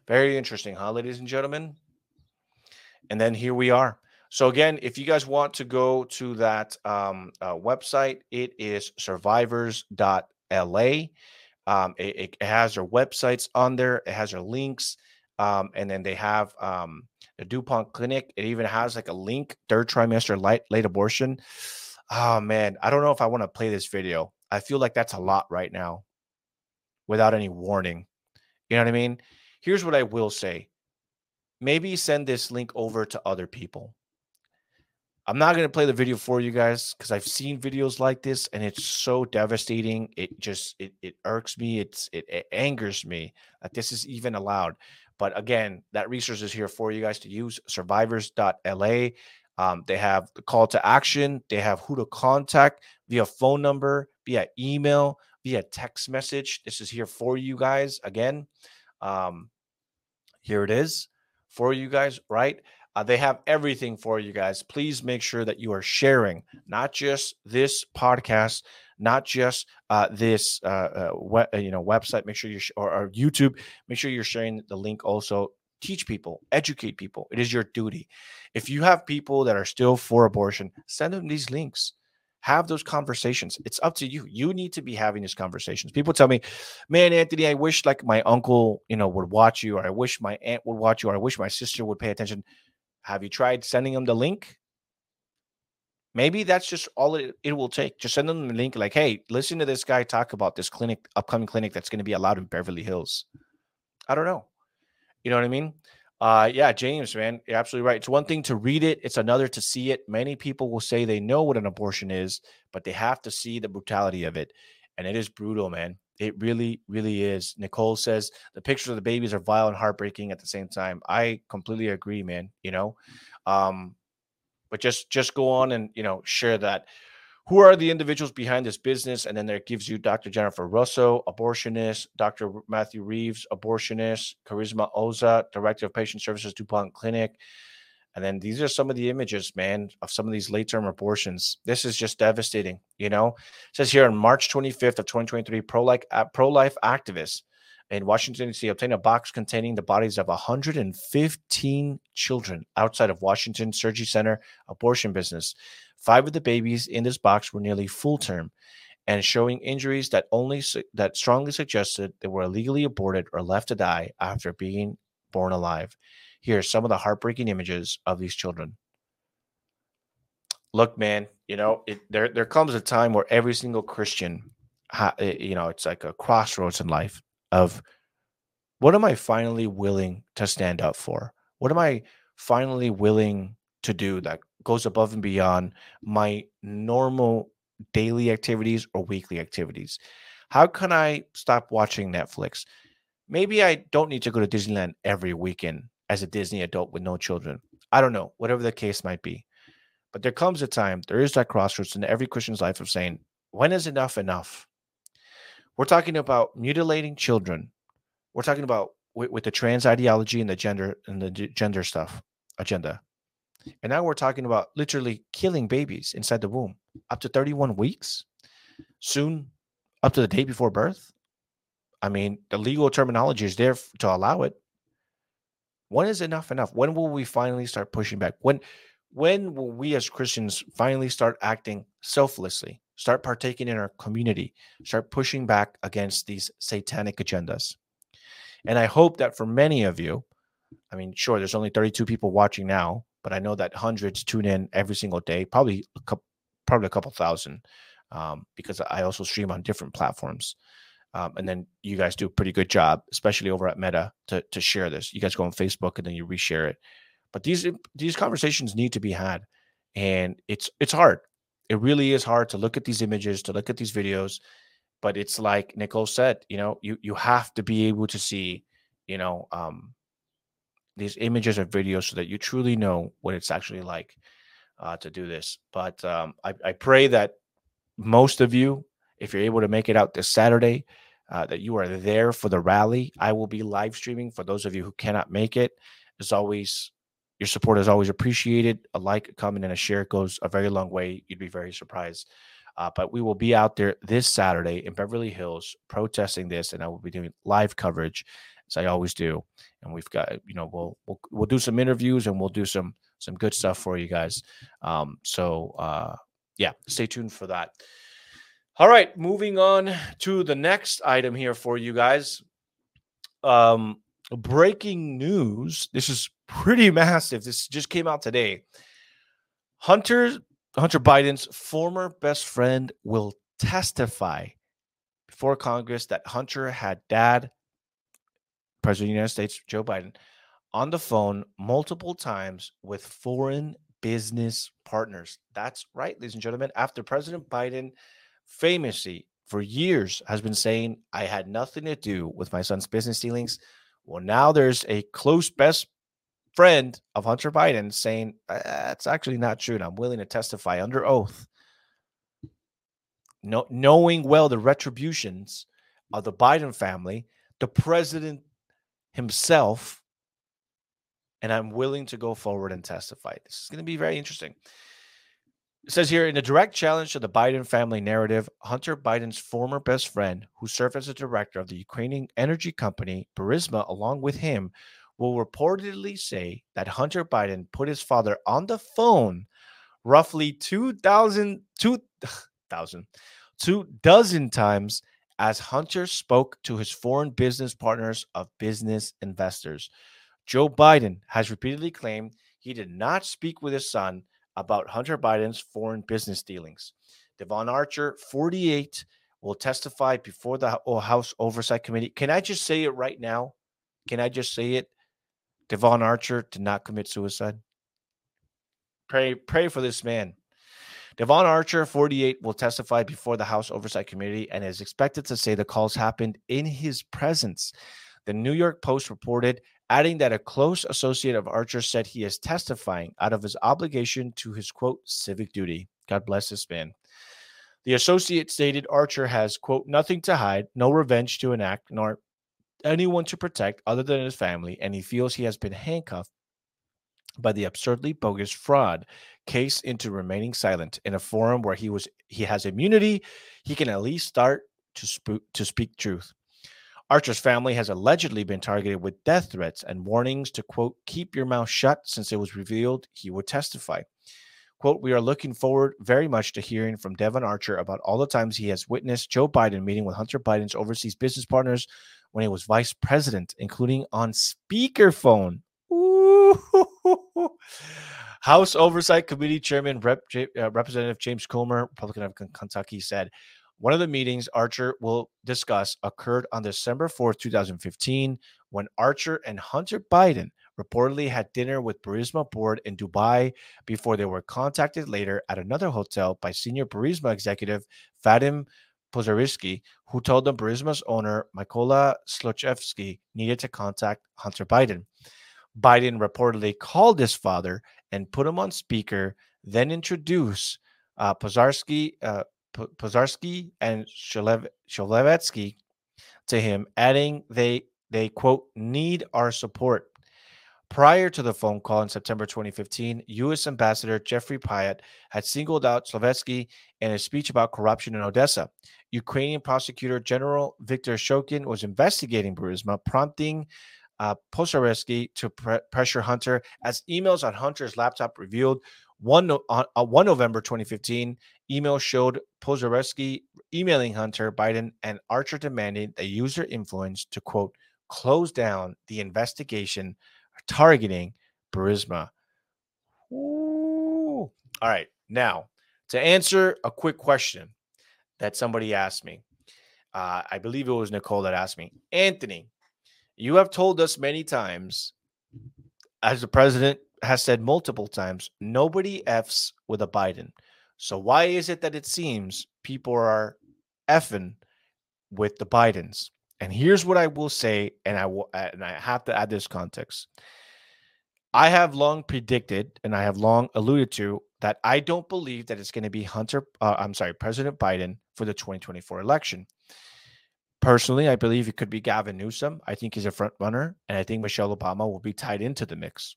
very interesting, huh, ladies and gentlemen? And then here we are. So again, if you guys want to go to that um, uh, website, it is survivors.la. Um, it, it has their websites on there. It has their links. Um, and then they have um, the DuPont Clinic. It even has like a link, third trimester late, late abortion. Oh man, I don't know if I want to play this video. I feel like that's a lot right now without any warning. You know what I mean? Here's what I will say. Maybe send this link over to other people. I'm not going to play the video for you guys because I've seen videos like this and it's so devastating. It just it, it irks me. It's it, it angers me that this is even allowed. But again, that resource is here for you guys to use. Survivors.la. Um, they have the call to action. They have who to contact via phone number, via email, via text message. This is here for you guys. Again, um, here it is for you guys, right? Uh, they have everything for you guys. Please make sure that you are sharing not just this podcast, not just uh, this uh, uh, we- uh, you know website. Make sure you sh- or, or YouTube. Make sure you're sharing the link. Also, teach people, educate people. It is your duty. If you have people that are still for abortion, send them these links. Have those conversations. It's up to you. You need to be having these conversations. People tell me, "Man, Anthony, I wish like my uncle, you know, would watch you, or I wish my aunt would watch you, or I wish my sister would pay attention." Have you tried sending them the link? Maybe that's just all it, it will take. Just send them the link, like, hey, listen to this guy talk about this clinic, upcoming clinic that's going to be allowed in Beverly Hills. I don't know. You know what I mean? Uh, yeah, James, man, you're absolutely right. It's one thing to read it, it's another to see it. Many people will say they know what an abortion is, but they have to see the brutality of it. And it is brutal, man. It really, really is. Nicole says the pictures of the babies are vile and heartbreaking at the same time. I completely agree, man. You know, um, but just just go on and you know share that. Who are the individuals behind this business? And then there gives you Dr. Jennifer Russo, abortionist, Dr. Matthew Reeves, abortionist, Charisma Oza, Director of Patient Services, DuPont Clinic. And then these are some of the images, man, of some of these late term abortions. This is just devastating. You know, it says here on March 25th of 2023, pro life activists in Washington D.C. obtained a box containing the bodies of 115 children outside of Washington Surgery Center abortion business. Five of the babies in this box were nearly full term and showing injuries that only that strongly suggested they were illegally aborted or left to die after being born alive. Here are some of the heartbreaking images of these children. Look, man, you know, it, there there comes a time where every single Christian, ha, eh, you know, it's like a crossroads in life of what am I finally willing to stand up for? What am I finally willing to do that goes above and beyond my normal daily activities or weekly activities? How can I stop watching Netflix? Maybe I don't need to go to Disneyland every weekend as a Disney adult with no children. I don't know, whatever the case might be. But there comes a time, there is that crossroads in every Christian's life of saying, when is enough enough? We're talking about mutilating children. We're talking about with, with the trans ideology and the gender and the gender stuff agenda. And now we're talking about literally killing babies inside the womb up to 31 weeks, soon up to the day before birth. I mean, the legal terminology is there to allow it. When is enough enough? When will we finally start pushing back? When when will we as Christians finally start acting selflessly, start partaking in our community, start pushing back against these satanic agendas? And I hope that for many of you, I mean, sure, there's only 32 people watching now, but I know that hundreds tune in every single day, probably a couple, probably a couple thousand, um, because I also stream on different platforms. Um, and then you guys do a pretty good job, especially over at Meta, to to share this. You guys go on Facebook and then you reshare it. But these these conversations need to be had, and it's it's hard. It really is hard to look at these images, to look at these videos. But it's like Nicole said, you know, you you have to be able to see, you know, um, these images or videos so that you truly know what it's actually like uh, to do this. But um, I, I pray that most of you if you're able to make it out this Saturday, uh, that you are there for the rally. I will be live streaming for those of you who cannot make it. As always, your support is always appreciated. A like, a comment, and a share goes a very long way. You'd be very surprised. Uh, but we will be out there this Saturday in Beverly Hills protesting this, and I will be doing live coverage as I always do. And we've got, you know, we'll we'll we'll do some interviews and we'll do some some good stuff for you guys. Um, so uh, yeah, stay tuned for that. All right, moving on to the next item here for you guys. Um, breaking news. This is pretty massive. This just came out today. Hunter Hunter Biden's former best friend will testify before Congress that Hunter had dad, President of the United States Joe Biden, on the phone multiple times with foreign business partners. That's right, ladies and gentlemen. After President Biden famously for years has been saying, I had nothing to do with my son's business dealings. Well, now there's a close best friend of Hunter Biden saying, uh, That's actually not true. And I'm willing to testify under oath. No, knowing well the retributions of the Biden family, the president himself, and I'm willing to go forward and testify. This is going to be very interesting. It says here in a direct challenge to the Biden family narrative, Hunter Biden's former best friend, who served as a director of the Ukrainian energy company Burisma, along with him, will reportedly say that Hunter Biden put his father on the phone roughly 2,000, 2,000, two dozen times as Hunter spoke to his foreign business partners of business investors. Joe Biden has repeatedly claimed he did not speak with his son about Hunter Biden's foreign business dealings. Devon Archer, 48, will testify before the House Oversight Committee. Can I just say it right now? Can I just say it? Devon Archer did not commit suicide. Pray, pray for this man. Devon Archer, 48, will testify before the House Oversight Committee and is expected to say the calls happened in his presence. The New York Post reported adding that a close associate of Archer said he is testifying out of his obligation to his quote civic duty. God bless this man. The associate stated Archer has quote nothing to hide, no revenge to enact, nor anyone to protect other than his family, and he feels he has been handcuffed by the absurdly bogus fraud case into remaining silent in a forum where he was he has immunity he can at least start to spook to speak truth Archer's family has allegedly been targeted with death threats and warnings to, quote, keep your mouth shut since it was revealed he would testify. Quote, we are looking forward very much to hearing from Devon Archer about all the times he has witnessed Joe Biden meeting with Hunter Biden's overseas business partners when he was vice president, including on speakerphone. House Oversight Committee Chairman Rep, uh, Representative James Comer, Republican of Kentucky, said one of the meetings Archer will discuss occurred on December 4th, 2015, when Archer and Hunter Biden reportedly had dinner with Burisma board in Dubai before they were contacted later at another hotel by senior Burisma executive Vadim Pozharskyi, who told them Burisma's owner, Mykola Zlochevsky, needed to contact Hunter Biden. Biden reportedly called his father and put him on speaker, then introduced uh, Pozharskyi, uh, Pozharskyi and Sholevetsky to him, adding they they quote need our support. Prior to the phone call in September 2015, U.S. Ambassador Jeffrey Pyatt had singled out Slovetsky in a speech about corruption in Odessa. Ukrainian prosecutor General Viktor Shokin was investigating Burisma, prompting uh, to pre- pressure Hunter, as emails on Hunter's laptop revealed. One, uh, 1 November 2015, email showed Pozharskyi emailing Hunter Biden and Archer demanding the user influence to quote close down the investigation targeting Burisma. Ooh. All right, now to answer a quick question that somebody asked me, uh, I believe it was Nicole that asked me, Anthony, you have told us many times, as the president has said multiple times nobody F's with a Biden. So why is it that it seems people are effing with the Bidens? And here's what I will say, and I will, and I have to add this context. I have long predicted, and I have long alluded to that I don't believe that it's going to be Hunter. Uh, I'm sorry, President Biden for the 2024 election. Personally, I believe it could be Gavin Newsom. I think he's a front runner, and I think Michelle Obama will be tied into the mix.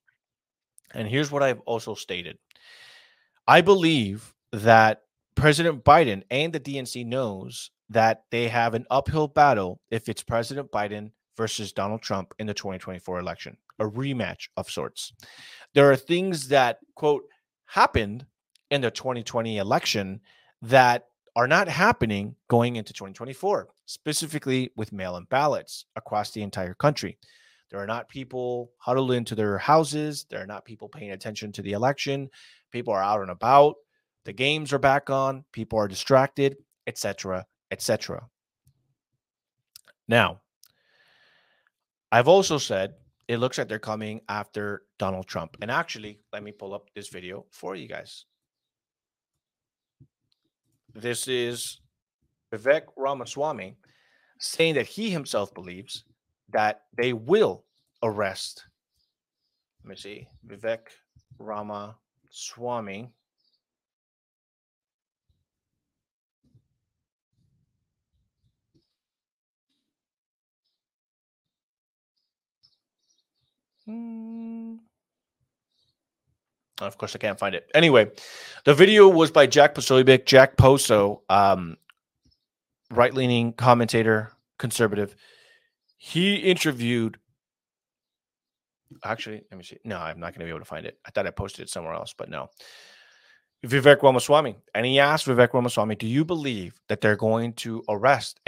And here's what I've also stated I believe that President Biden and the DNC knows that they have an uphill battle if it's President Biden versus Donald Trump in the 2024 election, a rematch of sorts. There are things that, quote, happened in the 2020 election that are not happening going into 2024, specifically with mail in ballots across the entire country. There are not people huddled into their houses. There are not people paying attention to the election. People are out and about. The games are back on. People are distracted, etc., etc. Now, I've also said it looks like they're coming after Donald Trump. And actually, let me pull up this video for you guys. This is Vivek Ramaswamy saying that he himself believes that they will arrest. Let me see. Vivek Ramaswamy. Hmm. Of course, I can't find it. Anyway, the video was by Jack Posobiec, Jack Poso, um, right leaning commentator, conservative. He interviewed. Actually, let me see. No, I'm not going to be able to find it. I thought I posted it somewhere else, but no. Vivek Ramaswamy, and he asked Vivek Ramaswamy, "Do you believe that they're going to arrest,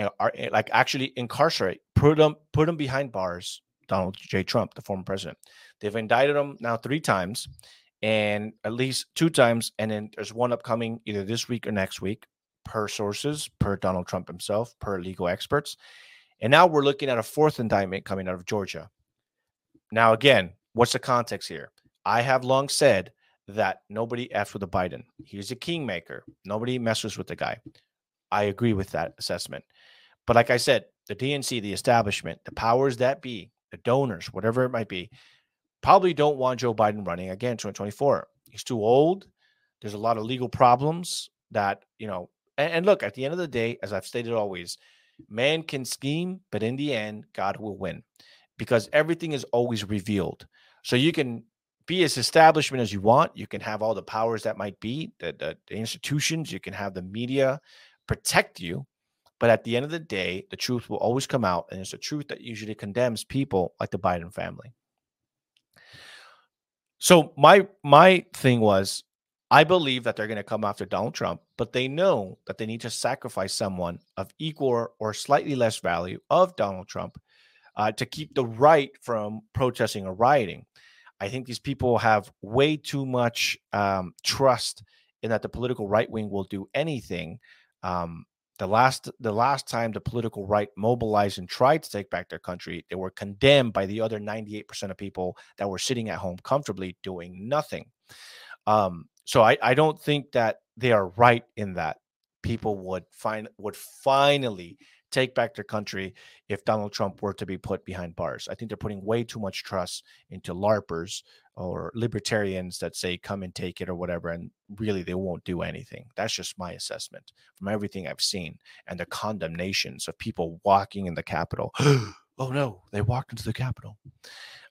like actually incarcerate, put them, put them behind bars Donald J. Trump, the former president. They've indicted him now three times, and at least two times, and then there's one upcoming either this week or next week, per sources, per Donald Trump himself, per legal experts. And now we're looking at a fourth indictment coming out of Georgia. Now, again, what's the context here? I have long said that nobody F's with a Biden. He's a kingmaker. Nobody messes with the guy. I agree with that assessment. But like I said, the DNC, the establishment, the powers that be, the donors, whatever it might be, probably don't want Joe Biden running again 2024. He's too old. There's a lot of legal problems that, you know, and, and look, at the end of the day, as I've stated always, man can scheme, but in the end, God will win because everything is always revealed. So you can be as establishment as you want. You can have all the powers that might be, the, the, the institutions, you can have the media protect you. But at the end of the day, the truth will always come out, and it's a truth that usually condemns people like the Biden family. So my my thing was, I believe that they're going to come after Donald Trump, but they know that they need to sacrifice someone of equal or slightly less value of Donald Trump uh, to keep the right from protesting or rioting. I think these people have way too much um, trust in that the political right wing will do anything um, the last the last time the political right mobilized and tried to take back their country, they were condemned by the other 98% of people that were sitting at home comfortably doing nothing. Um, so I, I don't think that they are right in that people would find would finally take back their country if Donald Trump were to be put behind bars. I think they're putting way too much trust into LARPers or libertarians that say come and take it or whatever, and really they won't do anything. That's just my assessment from everything I've seen and the condemnations of people walking in the Capitol. oh no, they walked into the Capitol.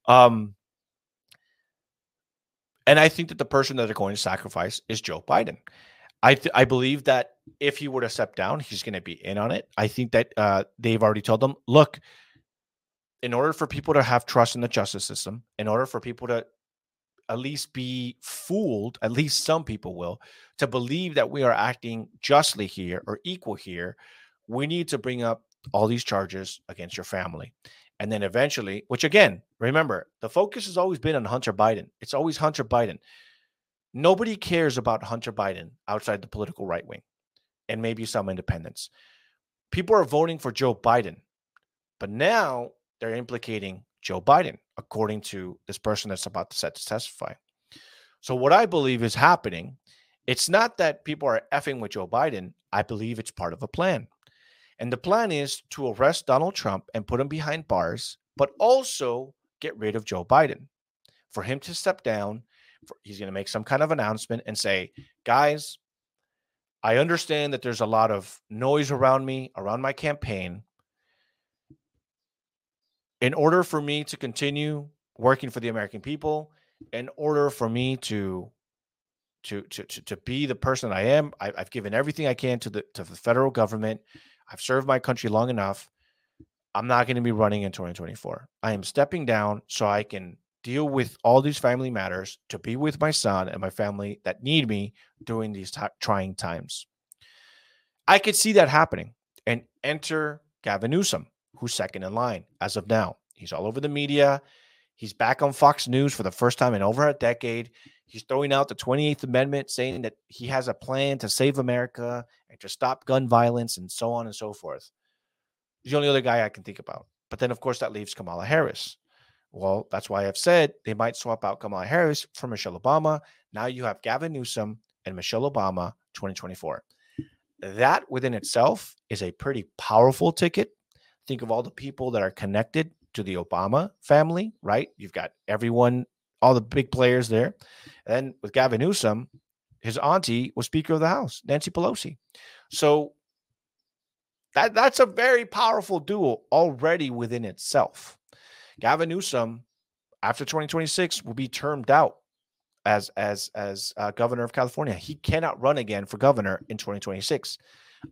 Um, and I think that the person that they're going to sacrifice is Joe Biden. I th- I believe that if he were to step down, he's going to be in on it. I think that uh, they've already told them, look, in order for people to have trust in the justice system, in order for people to at least be fooled, at least some people will, to believe that we are acting justly here or equal here, we need to bring up all these charges against your family. And then eventually, which again, remember, the focus has always been on Hunter Biden. It's always Hunter Biden. Nobody cares about Hunter Biden outside the political right wing and maybe some independents. People are voting for Joe Biden, but now they're implicating Joe Biden, according to this person that's about to set to testify. So, what I believe is happening, it's not that people are effing with Joe Biden. I believe it's part of a plan. And the plan is to arrest Donald Trump and put him behind bars, but also get rid of Joe Biden for him to step down he's going to make some kind of announcement and say, guys, I understand that there's a lot of noise around me, around my campaign. In order for me to continue working for the American people, in order for me to to to to, to be the person I am, I, I've given everything I can to the to the federal government. I've served my country long enough. I'm not going to be running in 2024. I am stepping down so I can deal with all these family matters, to be with my son and my family that need me during these t- trying times. I could see that happening. And enter Gavin Newsom, who's second in line as of now. He's all over the media. He's back on Fox News for the first time in over a decade. He's throwing out the 28th Amendment, saying that he has a plan to save America and to stop gun violence and so on and so forth. He's the only other guy I can think about. But then, of course, that leaves Kamala Harris. Well, that's why I've said they might swap out Kamala Harris for Michelle Obama. Now you have Gavin Newsom and Michelle Obama 2024. That within itself is a pretty powerful ticket. Think of all the people that are connected to the Obama family, right? You've got everyone, all the big players there. And with Gavin Newsom, his auntie was Speaker of the House, Nancy Pelosi. So that that's a very powerful duo already within itself. Gavin Newsom, after 2026, will be termed out as as as uh, governor of California. He cannot run again for governor in 2026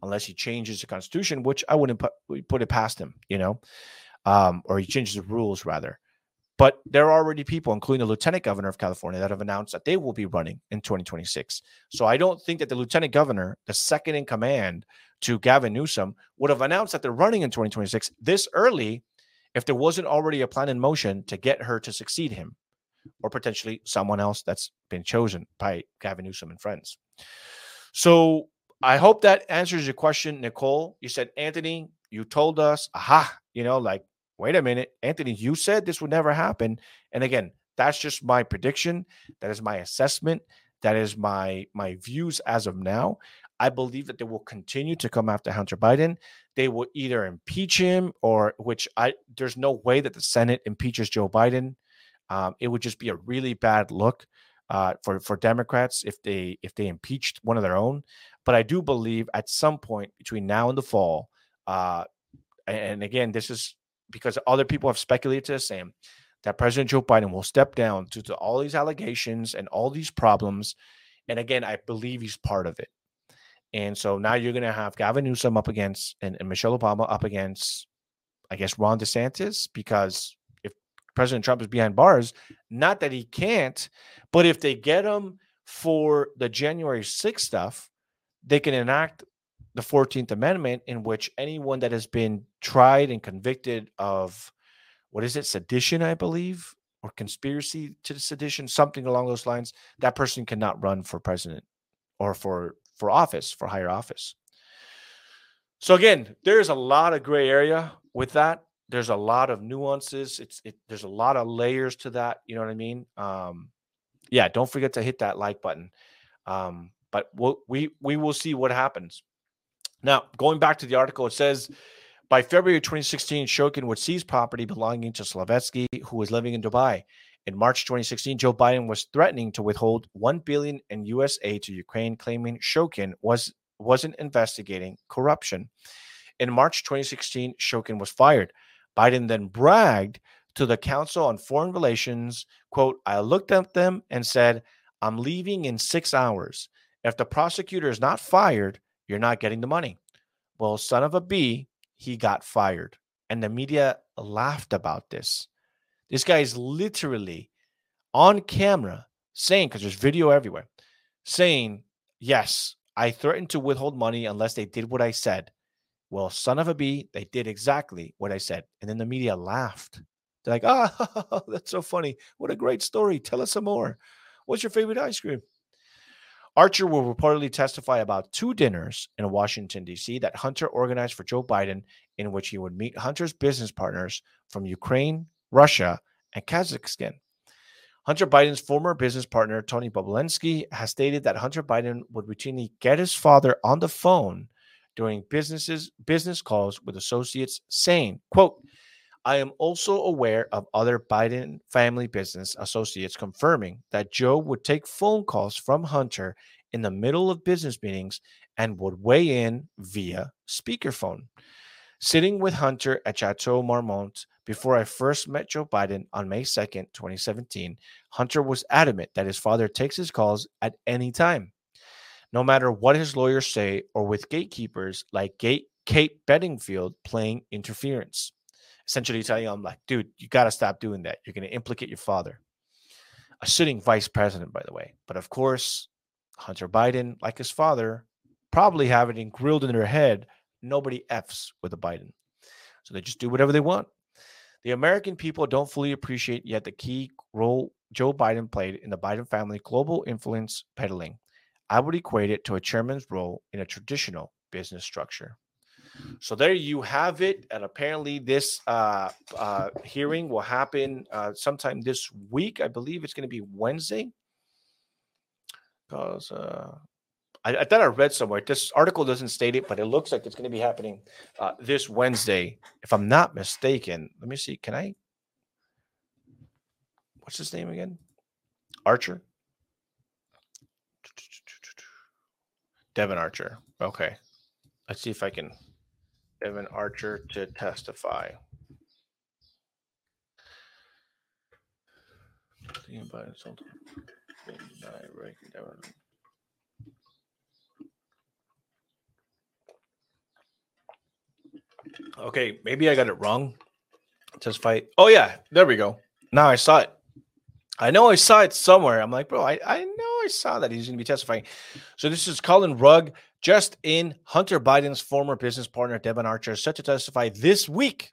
unless he changes the constitution, which I wouldn't put put it past him, you know, um, or he changes the rules rather. But there are already people, including the lieutenant governor of California, that have announced that they will be running in 2026. So I don't think that the lieutenant governor, the second in command to Gavin Newsom, would have announced that they're running in 2026 this early if there wasn't already a plan in motion to get her to succeed him or potentially someone else that's been chosen by Gavin Newsom and friends. So I hope that answers your question, Nicole. You said, Anthony, you told us, aha, you know, like, wait a minute, Anthony, you said this would never happen. And again, that's just my prediction. That is my assessment. That is my my views as of now. I believe that they will continue to come after Hunter Biden. They will either impeach him or which I there's no way that the Senate impeaches Joe Biden. Um, it would just be a really bad look uh, for for Democrats if they if they impeached one of their own. But I do believe at some point between now and the fall, uh, and again, this is because other people have speculated to the same that President Joe Biden will step down due to all these allegations and all these problems. And again, I believe he's part of it. And so now you're going to have Gavin Newsom up against and, and Michelle Obama up against, I guess, Ron DeSantis because if President Trump is behind bars. Not that he can't, but if they get him for the January 6th stuff, they can enact the 14th Amendment, in which anyone that has been tried and convicted of what is it, sedition, I believe, or conspiracy to sedition, something along those lines, that person cannot run for president or for for office, for higher office. So again, there's a lot of gray area with that there's a lot of nuances. It's it, there's a lot of layers to that. You know what I mean? Um, yeah, don't forget to hit that like button. Um, but we'll, we we will see what happens. Now, going back to the article, it says by February 2016, Shokin would seize property belonging to Slavetsky, who was living in Dubai. In March 2016, Joe Biden was threatening to withhold 1 billion in US aid to Ukraine, claiming Shokin was wasn't investigating corruption. In March 2016, Shokin was fired. Biden then bragged to the Council on Foreign Relations, quote, I looked at them and said, I'm leaving in six hours. If the prosecutor is not fired, you're not getting the money. Well, son of a B, he got fired. And the media laughed about this. This guy is literally on camera saying, because there's video everywhere, saying, Yes, I threatened to withhold money unless they did what I said. Well, son of a b, they did exactly what I said. And then the media laughed. They're like, ah, oh, that's so funny. What a great story. Tell us some more. What's your favorite ice cream? Archer will reportedly testify about two dinners in Washington, D.C., that Hunter organized for Joe Biden, in which he would meet Hunter's business partners from Ukraine, Russia, and Kazakhstan. Hunter Biden's former business partner, Tony Bobulinski, has stated that Hunter Biden would routinely get his father on the phone during businesses business calls with associates saying, quote, I am also aware of other Biden family business associates confirming that Joe would take phone calls from Hunter in the middle of business meetings and would weigh in via speakerphone. Sitting with Hunter at Chateau Marmont before I first met Joe Biden on May 2nd, 2017, Hunter was adamant that his father takes his calls at any time no matter what his lawyers say, or with gatekeepers like Gate, Kate Bedingfield playing interference. Essentially telling him, like, dude, you got to stop doing that. You're going to implicate your father. A sitting vice president, by the way. But of course, Hunter Biden, like his father, probably have it grilled in their head. Nobody f's with a Biden, so they just do whatever they want. The American people don't fully appreciate yet the key role Joe Biden played in the Biden family global influence peddling. I would equate it to a chairman's role in a traditional business structure. So there you have it. And apparently, this uh, uh, hearing will happen uh, sometime this week. I believe it's going to be Wednesday. Because uh, I, I, thought I read somewhere. This article doesn't state it, but it looks like it's going to be happening uh, this Wednesday, if I'm not mistaken. Let me see. Can I? What's his name again? Archer. Devon Archer. Okay. Let's see if I can. Devon Archer to testify. Okay, maybe I got it wrong. Testify. Oh yeah, there we go. Now I saw it. I know I saw it somewhere. I'm like, bro, I, I know I saw that he's going to be testifying. So this is Colin Rugg, just in Hunter Biden's former business partner, Devon Archer, set to testify this week.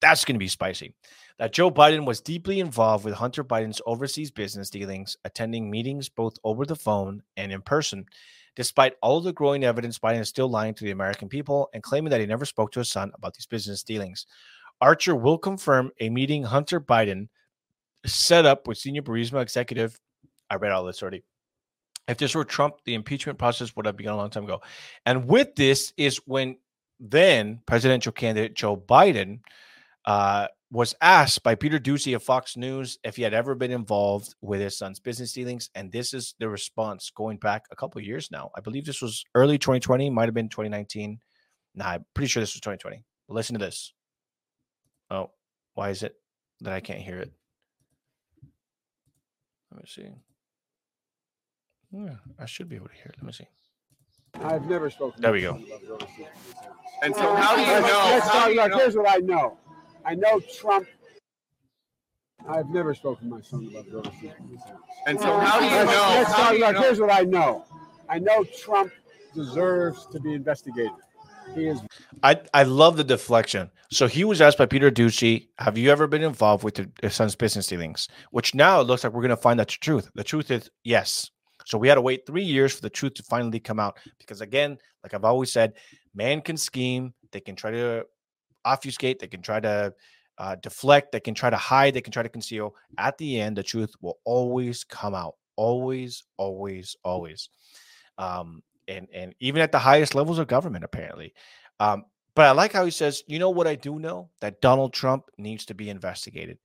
That's going to be spicy. That Joe Biden was deeply involved with Hunter Biden's overseas business dealings, attending meetings both over the phone and in person. Despite all of the growing evidence, Biden is still lying to the American people and claiming that he never spoke to his son about these business dealings. Archer will confirm a meeting Hunter Biden set up with senior Burisma executive. I read all this already. If this were Trump, the impeachment process would have begun a long time ago. And with this is when then presidential candidate Joe Biden uh, was asked by Peter Doocy of Fox News if he had ever been involved with his son's business dealings. And this is the response going back a couple years now. I believe this was early 2020, might have been 2019. Nah, I'm pretty sure this was 2020. Listen to this. Oh, why is it that I can't hear it? Let me see. Yeah, I should be able to hear it. Let me see. I've never spoken. There we go. And so, how do you know? Let's talk about. Know? Here's what I know. I know Trump. I've never spoken to my son about the overseas. And so, how do you let's, know? Let's talk about. Here's what I know. I know Trump deserves to be investigated. He is. I, I love the deflection. So he was asked by Peter Doocy, "Have you ever been involved with your son's business dealings?" Which now it looks like we're going to find out the truth. The truth is yes. So we had to wait three years for the truth to finally come out. Because again, like I've always said, man can scheme. They can try to obfuscate. They can try to uh, deflect. They can try to hide. They can try to conceal. At the end, the truth will always come out. Always, always, always. Um, and and even at the highest levels of government, apparently. Um, but I like how he says, you know what I do know? That Donald Trump needs to be investigated.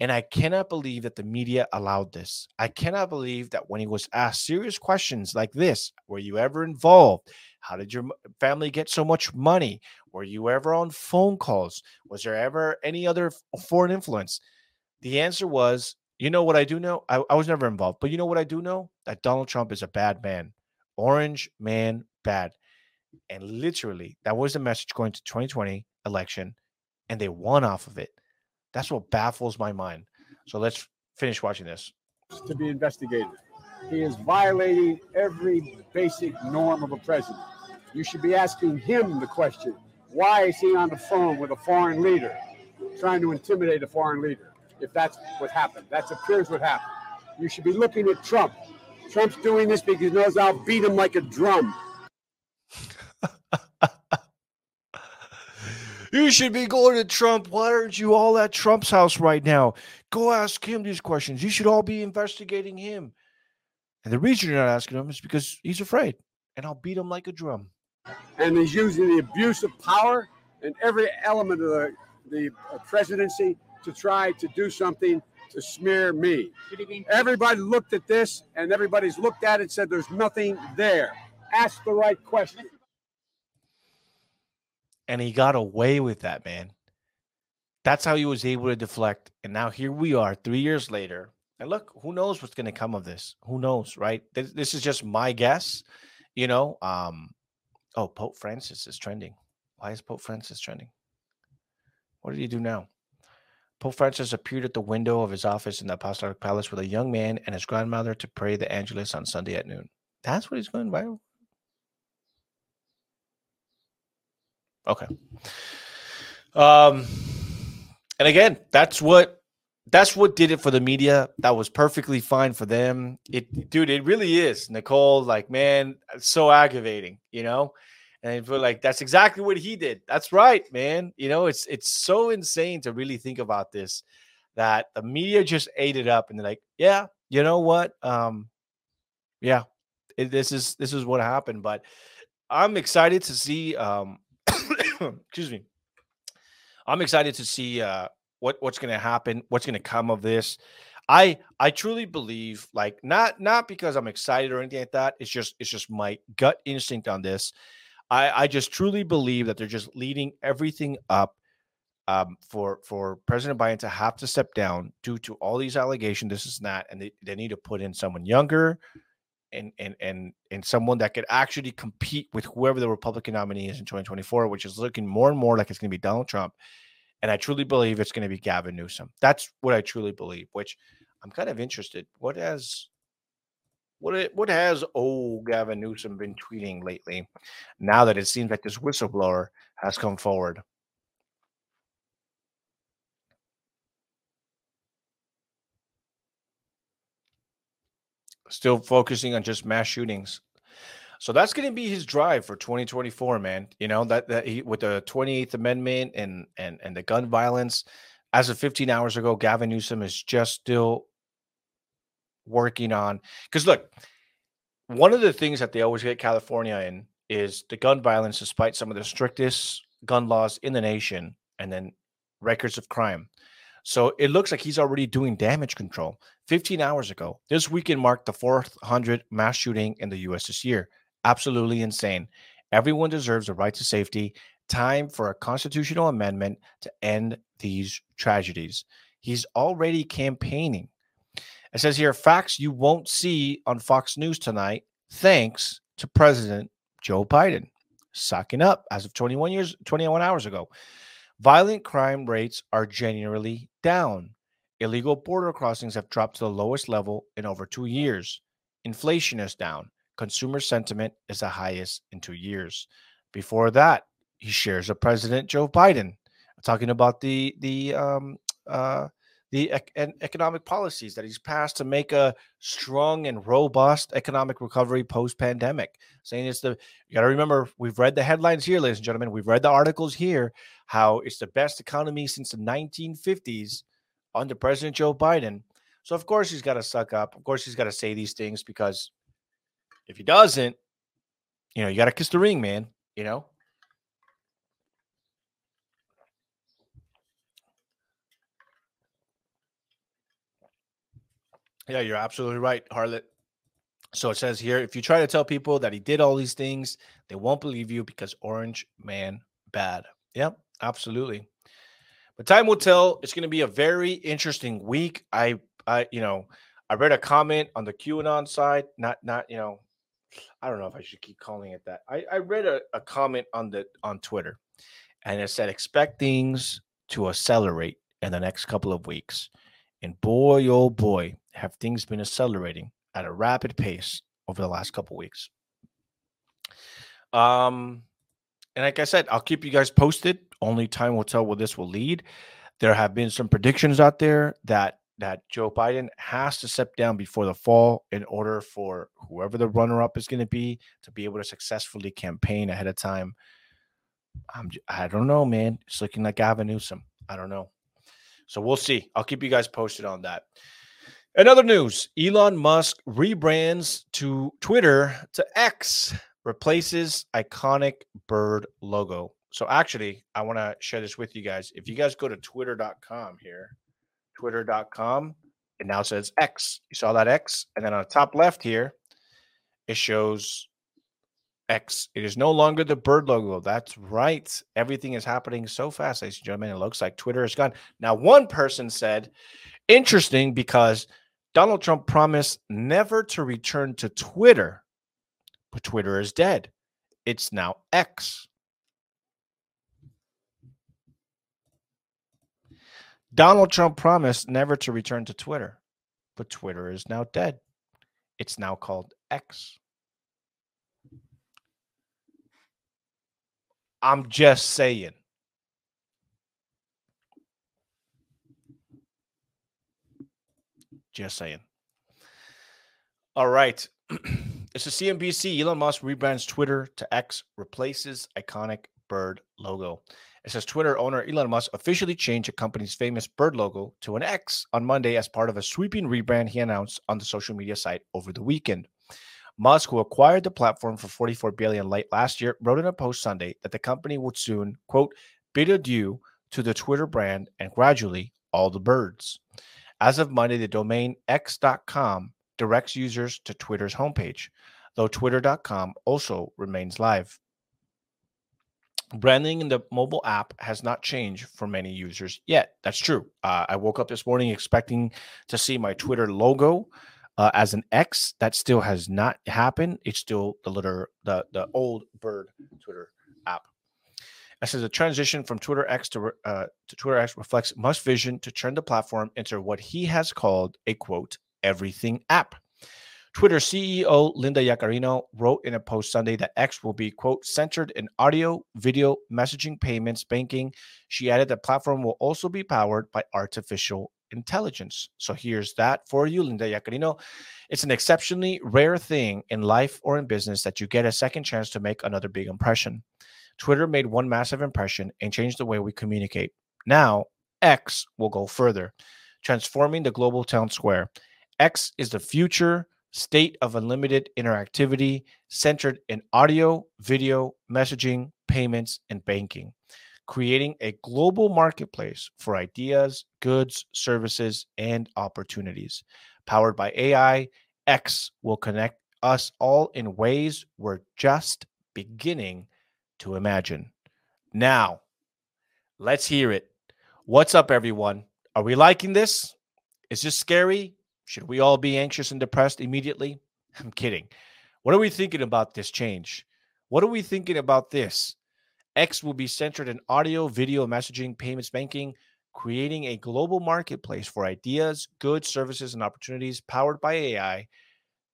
And I cannot believe that the media allowed this. I cannot believe that when he was asked serious questions like this, were you ever involved? How did your family get so much money? Were you ever on phone calls? Was there ever any other foreign influence? The answer was, you know what I do know? I, I was never involved, but you know what I do know? That Donald Trump is a bad man. Orange man bad. And literally, that was the message going to 2020 election, and they won off of it. That's what baffles my mind. So let's finish watching this. To be investigated. He is violating every basic norm of a president. You should be asking him the question why is he on the phone with a foreign leader trying to intimidate a foreign leader? If that's what happened, that appears what happened. You should be looking at Trump. Trump's doing this because he knows I'll beat him like a drum. You should be going to Trump. Why aren't you all at Trump's house right now? Go ask him these questions. You should all be investigating him. And the reason you're not asking him is because he's afraid, and I'll beat him like a drum. And he's using the abuse of power and every element of the, the uh, presidency to try to do something to smear me. Everybody looked at this, and everybody's looked at it and said, There's nothing there. Ask the right question and he got away with that, man. That's how he was able to deflect. And now here we are, three years later. And look, who knows what's going to come of this? Who knows, right? This, this is just my guess. You know, um, oh, Pope Francis is trending. Why is Pope Francis trending? What did he do now? Pope Francis appeared at the window of his office in the Apostolic Palace with a young man and his grandmother to pray the Angelus on Sunday at noon. That's what he's going viral. Okay. Um, and again, that's what that's what did it for the media. That was perfectly fine for them. It, dude, it really is. Nicole, like, man, so aggravating, you know. And feel like that's exactly what he did. That's right, man. You know, it's it's so insane to really think about this. That the media just ate it up, and they're like, yeah, you know what? Um, yeah, it, this is this is what happened. But I'm excited to see. Um, excuse me. I'm excited to see uh, what what's going to happen, what's going to come of this. I I truly believe, like not not because I'm excited or anything like that. It's just it's just my gut instinct on this. I I just truly believe that they're just leading everything up um, for for President Biden to have to step down due to all these allegations, this is not, and they, they need to put in someone younger, and and and and someone that could actually compete with whoever the Republican nominee is in 2024, which is looking more and more like it's going to be Donald Trump. And I truly believe it's going to be Gavin Newsom. That's what I truly believe. Which I'm kind of interested. What has what what has old Gavin Newsom been tweeting lately? Now that it seems like this whistleblower has come forward. Still focusing on just mass shootings. So that's going to be his drive for 2024, man. You know that that he with the 28th Amendment and and and the gun violence. As of 15 hours ago, Gavin Newsom is just still working on. Because look, one of the things that they always get California in is the gun violence, despite some of the strictest gun laws in the nation, and then records of crime. So it looks like he's already doing damage control. 15 hours ago, this weekend marked the 400 mass shooting in the US this year. Absolutely insane. Everyone deserves a right to safety. Time for a constitutional amendment to end these tragedies. He's already campaigning. It says here facts you won't see on Fox News tonight, thanks to President Joe Biden. Sucking up as of 21 years, 21 hours ago. Violent crime rates are generally down. Illegal border crossings have dropped to the lowest level in over two years. Inflation is down. Consumer sentiment is the highest in two years. Before that, he shares a President Joe Biden talking about the the um, uh, the ec- economic policies that he's passed to make a strong and robust economic recovery post pandemic. Saying it's the, you got to remember, we've read the headlines here, ladies and gentlemen. We've read the articles here, how it's the best economy since the 1950s under President Joe Biden. So, of course, he's got to suck up. Of course, he's got to say these things because if he doesn't, you know, you got to kiss the ring, man, you know? Yeah, you're absolutely right, Harlot. So it says here if you try to tell people that he did all these things, they won't believe you because Orange Man bad. Yep, absolutely. But time will tell. It's going to be a very interesting week. I, I, you know, I read a comment on the QAnon side. Not, not, you know, I don't know if I should keep calling it that. I, I read a, a comment on the on Twitter, and it said expect things to accelerate in the next couple of weeks. And boy, oh boy, have things been accelerating at a rapid pace over the last couple weeks. Um, and like I said, I'll keep you guys posted. Only time will tell where this will lead. There have been some predictions out there that that Joe Biden has to step down before the fall in order for whoever the runner-up is going to be to be able to successfully campaign ahead of time. I'm I don't know, man. It's looking like Gavin Newsom. I don't know. So we'll see. I'll keep you guys posted on that. In other news, Elon Musk rebrands to Twitter to X, replaces iconic bird logo. So actually, I want to share this with you guys. If you guys go to twitter.com here, twitter.com, it now says X. You saw that X? And then on the top left here, it shows X. It is no longer the bird logo. That's right. Everything is happening so fast, ladies and gentlemen. It looks like Twitter is gone. Now, one person said, interesting because Donald Trump promised never to return to Twitter, but Twitter is dead. It's now X. Donald Trump promised never to return to Twitter, but Twitter is now dead. It's now called X. I'm just saying. Just saying. All right. it's a CNBC. Elon Musk rebrands Twitter to X, replaces iconic bird logo. It says Twitter owner Elon Musk officially changed the company's famous bird logo to an X on Monday as part of a sweeping rebrand he announced on the social media site over the weekend. Musk, who acquired the platform for 44 billion late last year, wrote in a post Sunday that the company would soon, quote, bid adieu to the Twitter brand and gradually all the birds. As of Monday, the domain x.com directs users to Twitter's homepage, though twitter.com also remains live. Branding in the mobile app has not changed for many users yet. That's true. Uh, I woke up this morning expecting to see my Twitter logo uh, as an X. That still has not happened. It's still the little the the old bird Twitter It says the transition from Twitter X to uh, to Twitter X reflects Musk's vision to turn the platform into what he has called a quote everything app. Twitter CEO Linda Yaccarino wrote in a post Sunday that X will be, quote, centered in audio, video, messaging, payments, banking. She added the platform will also be powered by artificial intelligence. So here's that for you, Linda Yaccarino. It's an exceptionally rare thing in life or in business that you get a second chance to make another big impression. Twitter made one massive impression and changed the way we communicate. Now, X will go further, transforming the global town square. X is the future state of unlimited interactivity centered in audio, video, messaging, payments, and banking, creating a global marketplace for ideas, goods, services, and opportunities. Powered by AI, X will connect us all in ways we're just beginning to imagine. Now, let's hear it. What's up, everyone? Are we liking this? Is this scary? Should we all be anxious and depressed immediately? I'm kidding. What are we thinking about this change? What are we thinking about this? X will be centered in audio, video, messaging, payments, banking, creating a global marketplace for ideas, goods, services, and opportunities powered by AI.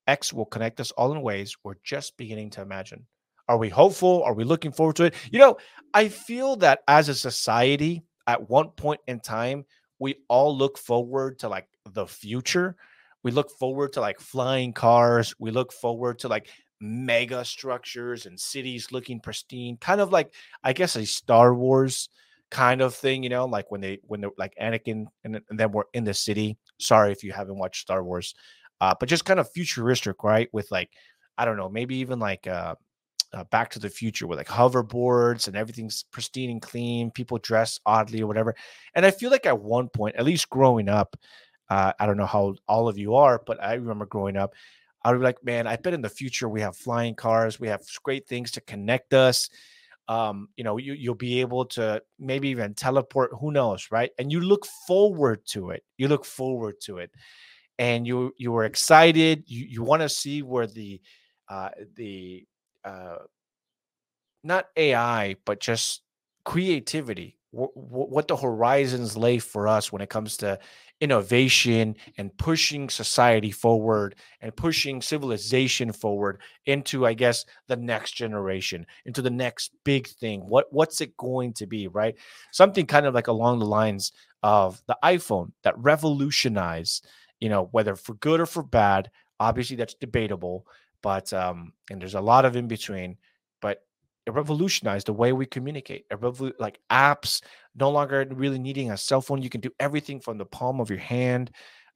X will connect us all in ways we're just beginning to imagine. Are we hopeful? Are we looking forward to it? You know, I feel that as a society, at one point in time, we all look forward to like the future. We look forward to like flying cars. We look forward to like mega structures and cities looking pristine, kind of like I guess a Star Wars kind of thing, you know, like when they when they're like Anakin and, and then we're in the city. Sorry if you haven't watched Star Wars, uh, but just kind of futuristic, right? With like I don't know, maybe even like uh, uh, Back to the Future with like hoverboards and everything's pristine and clean. People dress oddly or whatever. And I feel like at one point, at least growing up, uh, I don't know how all of you are, but I remember growing up, I would be like, man, I bet in the future we have flying cars, we have great things to connect us. Um, you know, you, you'll be able to maybe even teleport, who knows, right? And you look forward to it. You look forward to it. And you you were excited. You you want to see where the uh the uh not AI, but just creativity, what the horizons lay for us when it comes to innovation and pushing society forward and pushing civilization forward into i guess the next generation into the next big thing. What what's it going to be right? Something kind of like along the lines of the iphone that revolutionized you know whether for good or for bad obviously that's debatable but um and there's a lot of in between but it revolutionized the way we communicate. It like apps, no longer really needing a cell phone. You can do everything from the palm of your hand.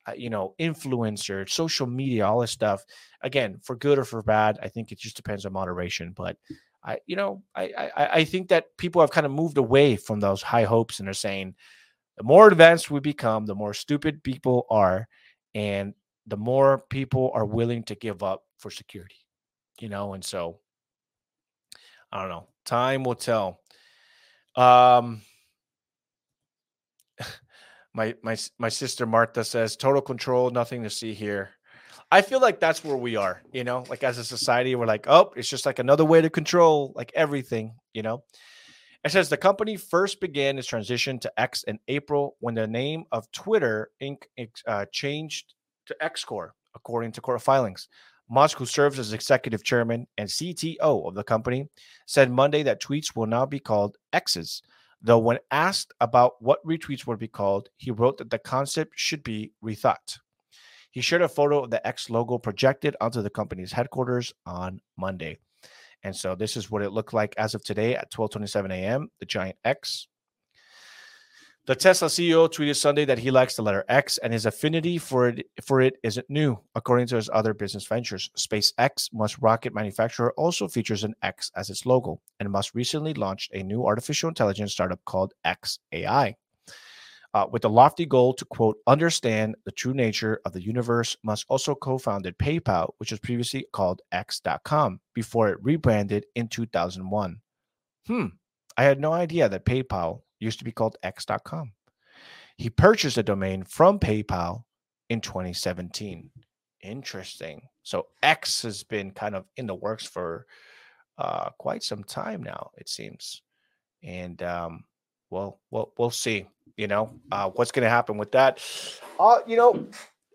Uh, you know, influencer, social media, all this stuff. Again, for good or for bad, I think it just depends on moderation. But I, you know, I, I, I think that people have kind of moved away from those high hopes and are saying the more advanced we become, the more stupid people are, and the more people are willing to give up for security. You know, and so I don't know. Time will tell. Um, my my my sister Martha says total control, nothing to see here. I feel like that's where we are, you know, like as a society, we're like, oh, it's just like another way to control like everything, you know. It says the company first began its transition to X in April when the name of Twitter Inc. Uh, changed to X Corp, according to court filings. Musk, who serves as executive chairman and CTO of the company, said Monday that tweets will now be called X's. Though, when asked about what retweets would be called, he wrote that the concept should be rethought. He shared a photo of the X logo projected onto the company's headquarters on Monday. And so this is what it looked like as of today at 12:27 a.m. The giant X the Tesla CEO tweeted Sunday that he likes the letter X and his affinity for it for it isn't new. According to his other business ventures, SpaceX, Musk rocket manufacturer, also features an X as its logo, and Musk recently launched a new artificial intelligence startup called XAI. Uh, with the lofty goal to quote understand the true nature of the universe, Musk also co-founded PayPal, which was previously called X.com before it rebranded in 2001. Hmm, I had no idea that PayPal used to be called X.com. He purchased a domain from PayPal in 2017. Interesting. So X has been kind of in the works for uh, quite some time now, it seems. And um, well, well, we'll see. You know uh, what's going to happen with that. Uh, you know,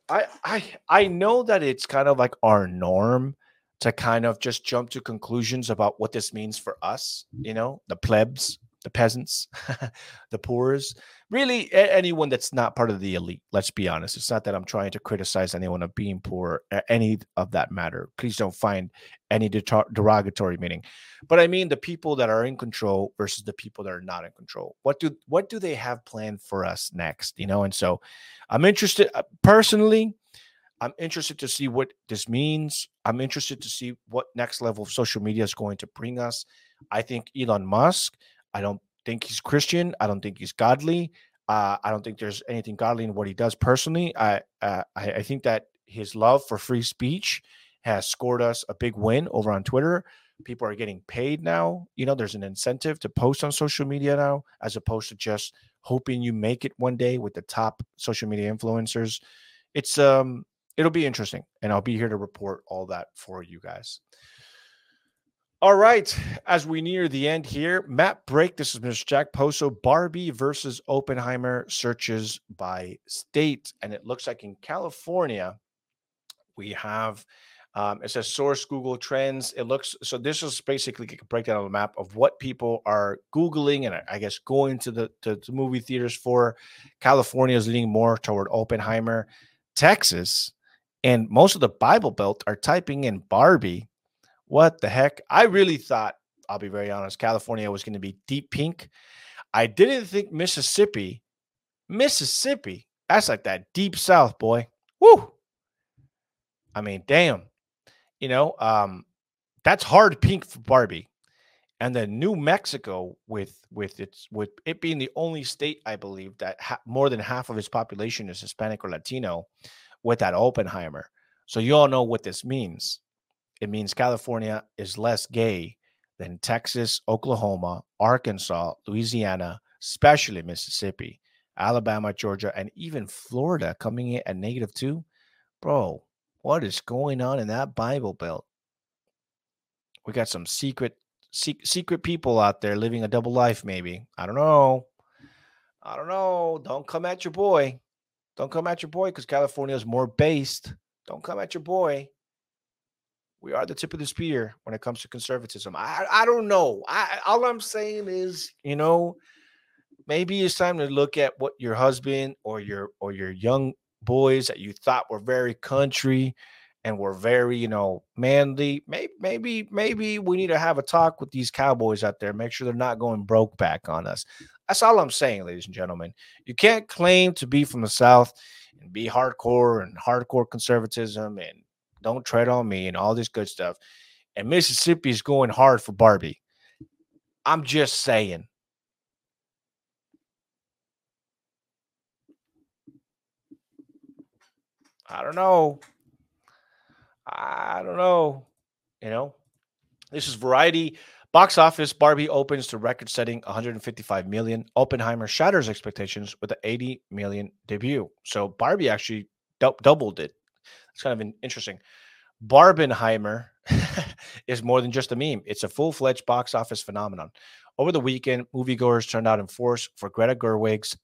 I I I know that it's kind of like our norm to kind of just jump to conclusions about what this means for us. You know, the plebs, the peasants, the poor's, really anyone that's not part of the elite. Let's be honest. It's not that I'm trying to criticize anyone of being poor, any of that matter. Please don't find any derogatory meaning. But I mean the people that are in control versus the people that are not in control. What do what do they have planned for us next? You know, and so I'm interested uh, personally. I'm interested to see what this means. I'm interested to see what next level of social media is going to bring us. I think Elon Musk I don't think he's Christian. I don't think he's godly. Uh, I don't think there's anything godly in what he does personally. I, uh, I, I think that his love for free speech has scored us a big win over on Twitter. People are getting paid now. You know, there's an incentive to post on social media now, as opposed to just hoping you make it one day with the top social media influencers. It's um, it'll be interesting, and I'll be here to report all that for you guys. All right, as we near the end here, Matt Break. This is Mr. Jack Poso. Barbie versus Oppenheimer searches by state, and it looks like in California we have. Um, it says source Google Trends. It looks so. This is basically a breakdown of the map of what people are googling and I guess going to the to, to movie theaters for. California is leaning more toward Oppenheimer. Texas and most of the Bible Belt are typing in Barbie what the heck? I really thought, I'll be very honest, California was going to be deep pink. I didn't think Mississippi, Mississippi, that's like that deep south, boy. Woo. I mean, damn. You know, um, that's hard pink for Barbie. And then New Mexico, with with its with it being the only state, I believe that ha- more than half of its population is Hispanic or Latino, with that Oppenheimer. So you all know what this means it means California is less gay than Texas, Oklahoma, Arkansas, Louisiana, especially Mississippi, Alabama, Georgia, and even Florida coming in at negative two. Bro, what is going on in that Bible Belt? We got some secret secret people out there living a double life, maybe. I don't know. I don't know. Don't come at your boy. Don't come at your boy because California is more based. Don't come at your boy we are the tip of the spear when it comes to conservatism. I I don't know. I all I'm saying is, you know, maybe it's time to look at what your husband or your or your young boys that you thought were very country and were very, you know, manly. Maybe maybe maybe we need to have a talk with these cowboys out there. Make sure they're not going broke back on us. That's all I'm saying, ladies and gentlemen. You can't claim to be from the South and be hardcore and hardcore conservatism and don't tread on me and all this good stuff. And Mississippi is going hard for Barbie. I'm just saying. I don't know. I don't know. You know, this is Variety. Box office Barbie opens to record setting 155 million. Oppenheimer shatters expectations with an 80 million debut. So Barbie actually doubled it it's kind of an interesting. Barbenheimer is more than just a meme. It's a full fledged box office phenomenon. Over the weekend, moviegoers turned out in force for Greta Gerwig's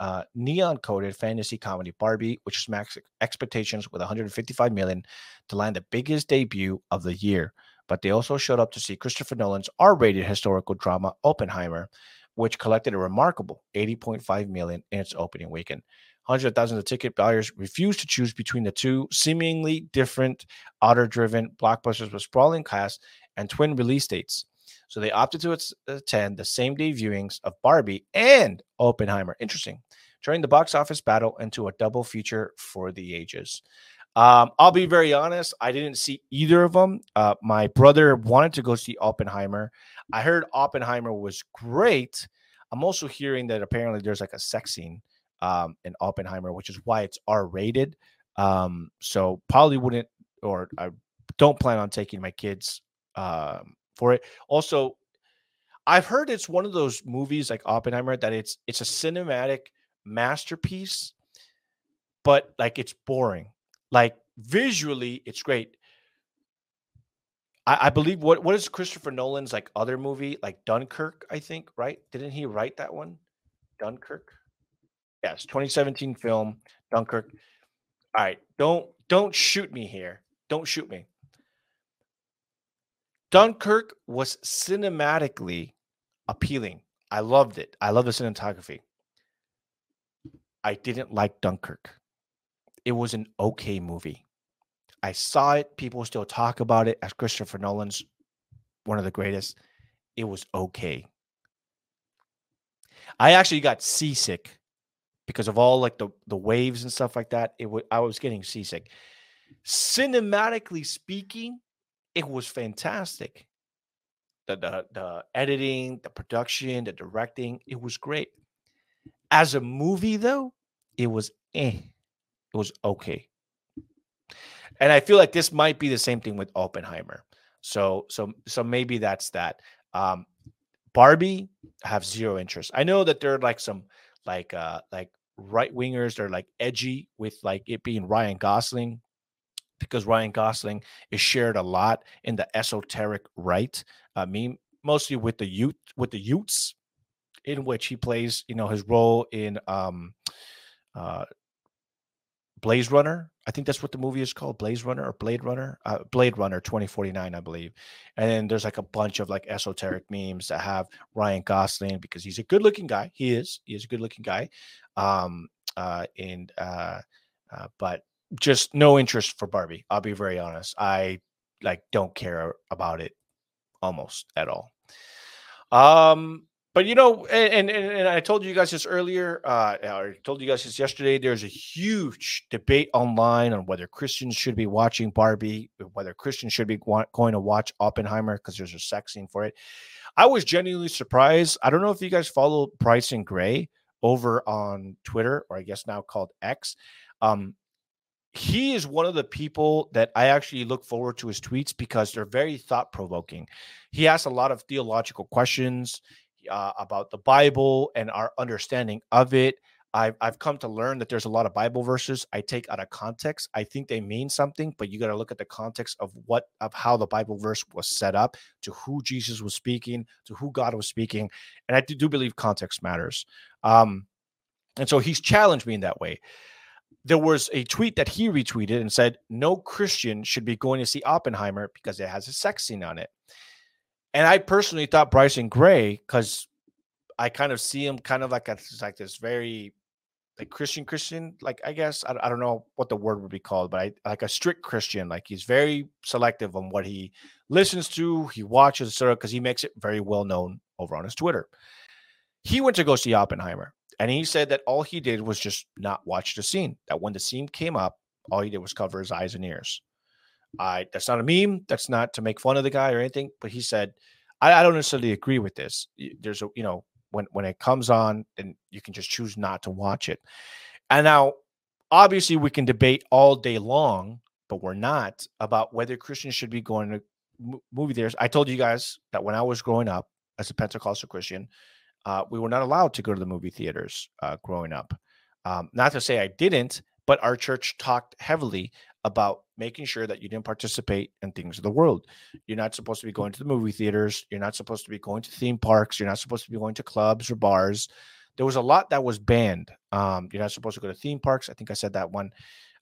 uh, neon coded fantasy comedy Barbie, which smacks expectations with 155 million to land the biggest debut of the year. But they also showed up to see Christopher Nolan's R rated historical drama Oppenheimer, which collected a remarkable 80.5 million in its opening weekend. Hundreds of thousands of ticket buyers refused to choose between the two seemingly different, author-driven blockbusters with sprawling cast and twin release dates. So they opted to attend the same day viewings of Barbie and Oppenheimer. Interesting. Turning the box office battle into a double feature for the ages. Um, I'll be very honest. I didn't see either of them. Uh, my brother wanted to go see Oppenheimer. I heard Oppenheimer was great. I'm also hearing that apparently there's like a sex scene um, in Oppenheimer, which is why it's R rated. Um, so probably wouldn't or I don't plan on taking my kids um, for it. Also, I've heard it's one of those movies like Oppenheimer that it's it's a cinematic masterpiece, but like it's boring. Like visually, it's great. I, I believe what what is Christopher Nolan's like other movie like Dunkirk? I think right. Didn't he write that one? Dunkirk. Yes, 2017 film Dunkirk. All right, don't don't shoot me here. Don't shoot me. Dunkirk was cinematically appealing. I loved it. I love the cinematography. I didn't like Dunkirk. It was an okay movie. I saw it. People still talk about it as Christopher Nolan's one of the greatest. It was okay. I actually got seasick because of all like the the waves and stuff like that. It was I was getting seasick. Cinematically speaking, it was fantastic. The, the the editing, the production, the directing, it was great. As a movie, though, it was eh. It was okay. And I feel like this might be the same thing with Oppenheimer. So so so maybe that's that. Um Barbie have zero interest. I know that there are like some like uh like right wingers they're like edgy with like it being Ryan Gosling because Ryan Gosling is shared a lot in the esoteric right uh, mean, mostly with the youth with the Utes, in which he plays, you know, his role in um, uh, Blaze Runner. I think that's what the movie is called, Blaze Runner or Blade Runner, uh, Blade Runner 2049, I believe. And then there's like a bunch of like esoteric memes that have Ryan Gosling because he's a good looking guy. He is. He is a good looking guy. Um, uh, and uh, uh, but just no interest for Barbie. I'll be very honest. I like don't care about it almost at all. Um, but you know, and, and and I told you guys this earlier. Uh, I told you guys this yesterday. There's a huge debate online on whether Christians should be watching Barbie, whether Christians should be going to watch Oppenheimer because there's a sex scene for it. I was genuinely surprised. I don't know if you guys follow Bryson Gray over on Twitter, or I guess now called X. Um, he is one of the people that I actually look forward to his tweets because they're very thought provoking. He asks a lot of theological questions uh, about the Bible and our understanding of it. I've, I've come to learn that there's a lot of Bible verses I take out of context. I think they mean something, but you got to look at the context of what of how the Bible verse was set up, to who Jesus was speaking, to who God was speaking, and I do, believe context matters. Um, and so he's challenged me in that way there was a tweet that he retweeted and said no christian should be going to see oppenheimer because it has a sex scene on it and i personally thought bryson gray because i kind of see him kind of like a like this very like christian christian like i guess I, I don't know what the word would be called but I, like a strict christian like he's very selective on what he listens to he watches etc because he makes it very well known over on his twitter he went to go see oppenheimer and he said that all he did was just not watch the scene. That when the scene came up, all he did was cover his eyes and ears. I that's not a meme. That's not to make fun of the guy or anything. But he said, I, I don't necessarily agree with this. There's a you know when when it comes on, then you can just choose not to watch it. And now, obviously, we can debate all day long, but we're not about whether Christians should be going to movie theaters. I told you guys that when I was growing up as a Pentecostal Christian, uh, we were not allowed to go to the movie theaters uh, growing up. Um, not to say I didn't, but our church talked heavily about making sure that you didn't participate in things of the world. You're not supposed to be going to the movie theaters. You're not supposed to be going to theme parks. You're not supposed to be going to clubs or bars. There was a lot that was banned. Um, you're not supposed to go to theme parks. I think I said that one.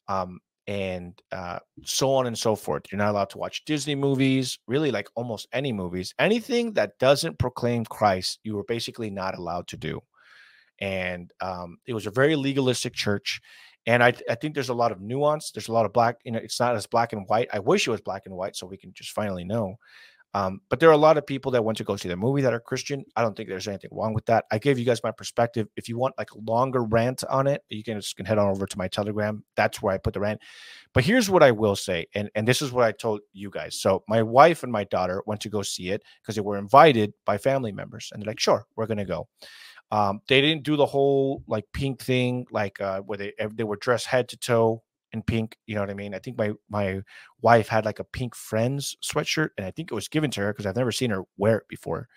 Um, and uh, so on and so forth. You're not allowed to watch Disney movies, really, like almost any movies. Anything that doesn't proclaim Christ, you were basically not allowed to do. And um, it was a very legalistic church. And I, I think there's a lot of nuance. There's a lot of black, you know, it's not as black and white. I wish it was black and white so we can just finally know. Um, but there are a lot of people that went to go see the movie that are Christian. I don't think there's anything wrong with that. I gave you guys my perspective. If you want like a longer rant on it, you can just can head on over to my Telegram. That's where I put the rant. But here's what I will say, and and this is what I told you guys. So my wife and my daughter went to go see it because they were invited by family members, and they're like, "Sure, we're gonna go." Um, they didn't do the whole like pink thing, like uh, where they they were dressed head to toe in pink. You know what I mean? I think my my wife had like a pink Friends sweatshirt, and I think it was given to her because I've never seen her wear it before.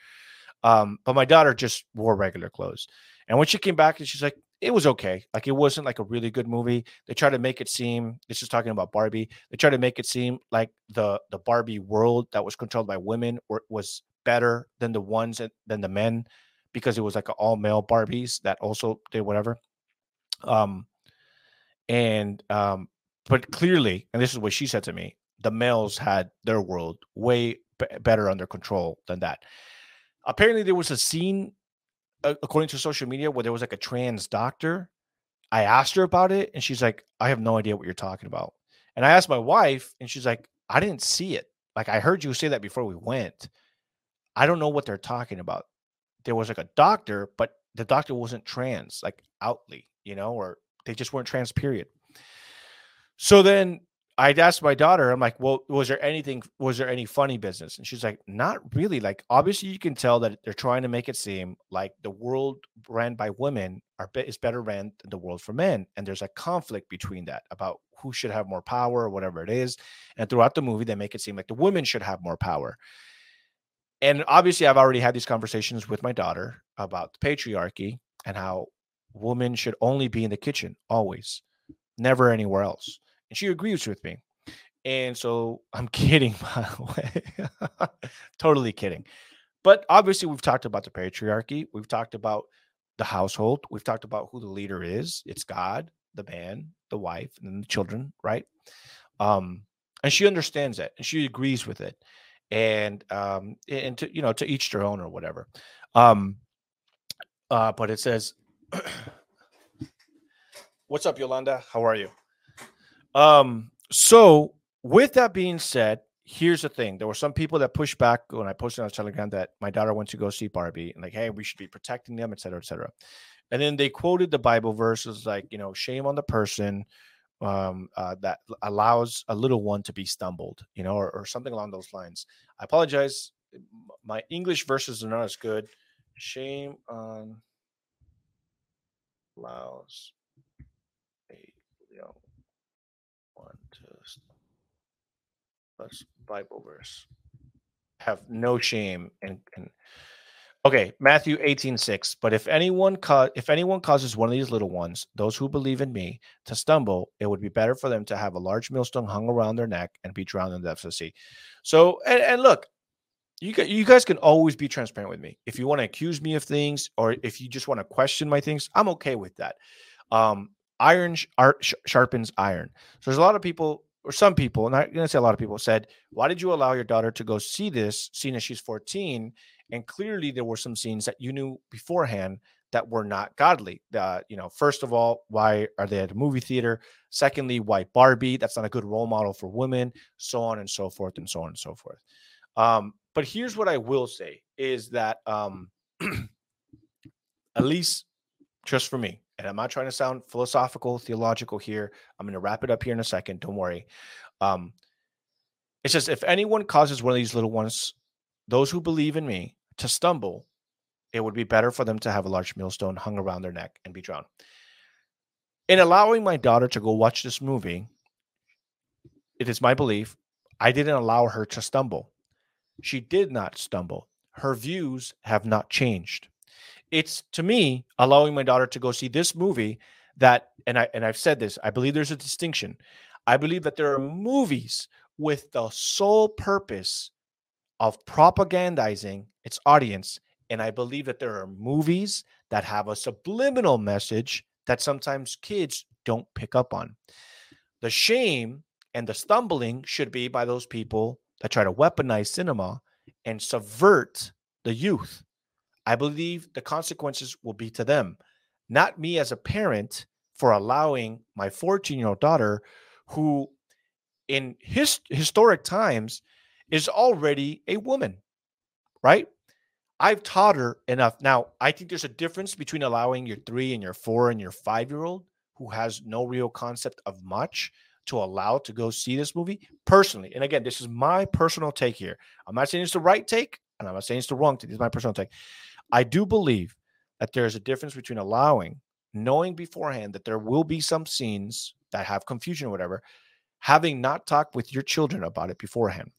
Um, but my daughter just wore regular clothes, and when she came back, and she's like, it was okay. Like it wasn't like a really good movie. They try to make it seem. This is talking about Barbie. They try to make it seem like the the Barbie world that was controlled by women or, was better than the ones that, than the men because it was like all male Barbies that also did whatever. Um, and um, but clearly, and this is what she said to me, the males had their world way b- better under control than that. Apparently, there was a scene, uh, according to social media, where there was like a trans doctor. I asked her about it, and she's like, "I have no idea what you're talking about." And I asked my wife, and she's like, "I didn't see it. Like I heard you say that before we went. I don't know what they're talking about." There was like a doctor, but the doctor wasn't trans, like outly, you know, or they just weren't trans, period. So then I'd asked my daughter, I'm like, well, was there anything, was there any funny business? And she's like, not really. Like, obviously, you can tell that they're trying to make it seem like the world ran by women are is better ran than the world for men. And there's a conflict between that about who should have more power or whatever it is. And throughout the movie, they make it seem like the women should have more power and obviously i've already had these conversations with my daughter about the patriarchy and how women should only be in the kitchen always never anywhere else and she agrees with me and so i'm kidding by the way. Totally kidding. But obviously we've talked about the patriarchy we've talked about the household we've talked about who the leader is it's god the man the wife and the children right? Um and she understands that and she agrees with it and um and to you know to each their own or whatever. Um uh but it says what's up yolanda? How are you? Um so with that being said here's the thing. There were some people that pushed back when i posted on telegram that my daughter went to go see barbie and like hey we should be protecting them etc etc and then they quoted the bible verses like you know shame on the person um, uh, that allows a little one to be stumbled, you know, or, or something along those lines. I apologize. My English verses are not as good. Shame on allows a young one to let's Bible verse have no shame and, and Okay, Matthew 18, 6. But if anyone if anyone causes one of these little ones, those who believe in me, to stumble, it would be better for them to have a large millstone hung around their neck and be drowned in the depths of the sea. So, and, and look, you you guys can always be transparent with me. If you want to accuse me of things or if you just want to question my things, I'm okay with that. Um, iron sh- sharpens iron. So there's a lot of people or some people, and I'm going to say a lot of people said, why did you allow your daughter to go see this, seeing as she's 14 and clearly, there were some scenes that you knew beforehand that were not godly. Uh, you know, first of all, why are they at a movie theater? Secondly, why Barbie? That's not a good role model for women, so on and so forth, and so on and so forth. Um, but here's what I will say is that um, at least just for me, and I'm not trying to sound philosophical, theological here. I'm going to wrap it up here in a second. Don't worry. Um, it's just if anyone causes one of these little ones those who believe in me to stumble, it would be better for them to have a large millstone hung around their neck and be drowned. In allowing my daughter to go watch this movie, it is my belief I didn't allow her to stumble. She did not stumble. Her views have not changed. It's to me allowing my daughter to go see this movie that and I and I've said this, I believe there's a distinction. I believe that there are movies with the sole purpose of propagandizing its audience. And I believe that there are movies that have a subliminal message that sometimes kids don't pick up on. The shame and the stumbling should be by those people that try to weaponize cinema and subvert the youth. I believe the consequences will be to them, not me as a parent for allowing my 14 year old daughter, who in his historic times is already a woman, right? I've taught her enough. Now, I think there's a difference between allowing your three and your four and your five year old who has no real concept of much to allow to go see this movie personally. And again, this is my personal take here. I'm not saying it's the right take, and I'm not saying it's the wrong take. This is my personal take. I do believe that there's a difference between allowing, knowing beforehand that there will be some scenes that have confusion or whatever, having not talked with your children about it beforehand.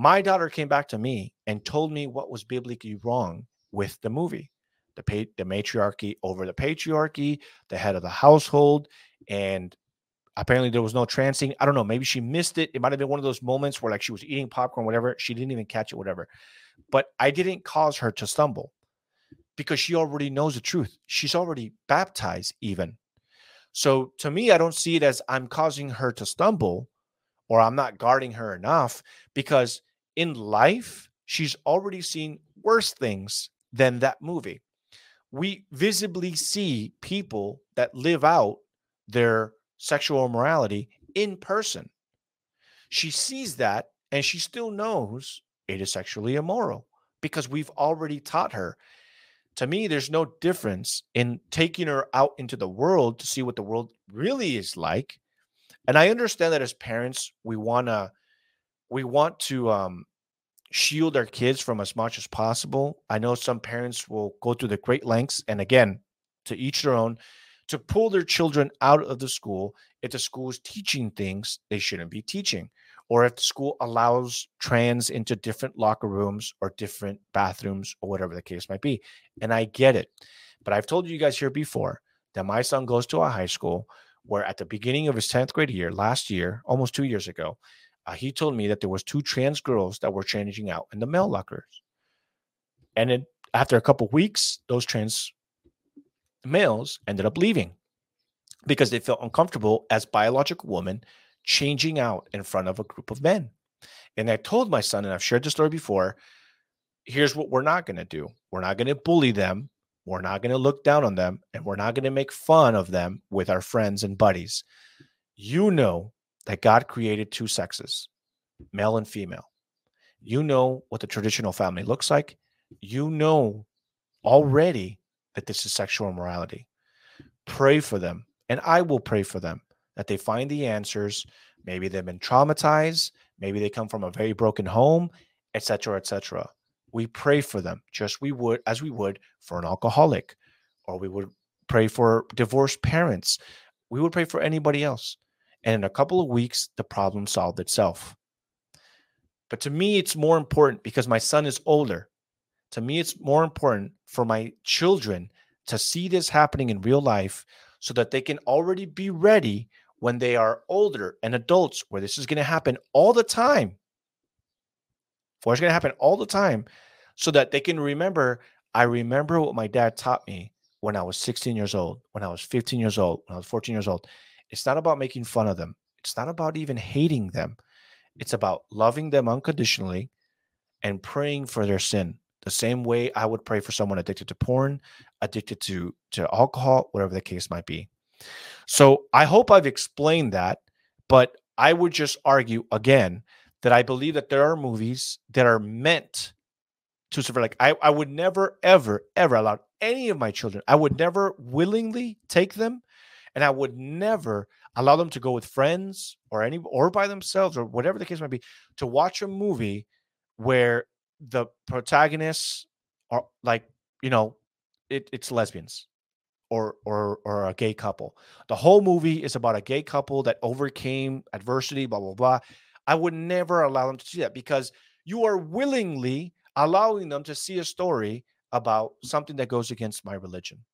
My daughter came back to me and told me what was biblically wrong with the movie the, pa- the matriarchy over the patriarchy, the head of the household, and apparently there was no trancing. I don't know. Maybe she missed it. It might have been one of those moments where like she was eating popcorn, whatever. She didn't even catch it, whatever. But I didn't cause her to stumble because she already knows the truth. She's already baptized, even. So to me, I don't see it as I'm causing her to stumble or I'm not guarding her enough because in life, she's already seen worse things than that movie. We visibly see people that live out their sexual immorality in person. She sees that and she still knows it is sexually immoral because we've already taught her. To me, there's no difference in taking her out into the world to see what the world really is like. And I understand that as parents, we want to we want to um shield our kids from as much as possible. I know some parents will go to the great lengths and again, to each their own to pull their children out of the school if the school is teaching things they shouldn't be teaching, or if the school allows trans into different locker rooms or different bathrooms or whatever the case might be. And I get it. But I've told you guys here before that my son goes to a high school where at the beginning of his 10th grade year, last year, almost two years ago, uh, he told me that there was two trans girls that were changing out in the male lockers. And then after a couple weeks, those trans males ended up leaving because they felt uncomfortable as biological women changing out in front of a group of men. And I told my son, and I've shared this story before here's what we're not going to do we're not going to bully them, we're not going to look down on them, and we're not going to make fun of them with our friends and buddies. You know that God created two sexes, male and female. You know what the traditional family looks like. You know already that this is sexual immorality. Pray for them, and I will pray for them that they find the answers. Maybe they've been traumatized, maybe they come from a very broken home, etc., etc. We pray for them just we would as we would for an alcoholic, or we would pray for divorced parents. We would pray for anybody else. And in a couple of weeks, the problem solved itself. But to me, it's more important because my son is older to me, it's more important for my children to see this happening in real life so that they can already be ready when they are older and adults, where this is going to happen all the time. For it's going to happen all the time, so that they can remember. I remember what my dad taught me when I was 16 years old, when I was 15 years old, when I was 14 years old. It's not about making fun of them. It's not about even hating them. It's about loving them unconditionally and praying for their sin the same way I would pray for someone addicted to porn, addicted to to alcohol, whatever the case might be. So I hope I've explained that, but I would just argue again that I believe that there are movies that are meant to survive. Like I, I would never, ever, ever allow any of my children. I would never willingly take them, and I would never allow them to go with friends or any or by themselves or whatever the case might be to watch a movie where the protagonists are like you know it, it's lesbians or or or a gay couple. The whole movie is about a gay couple that overcame adversity blah blah blah. I would never allow them to see that because you are willingly allowing them to see a story about something that goes against my religion.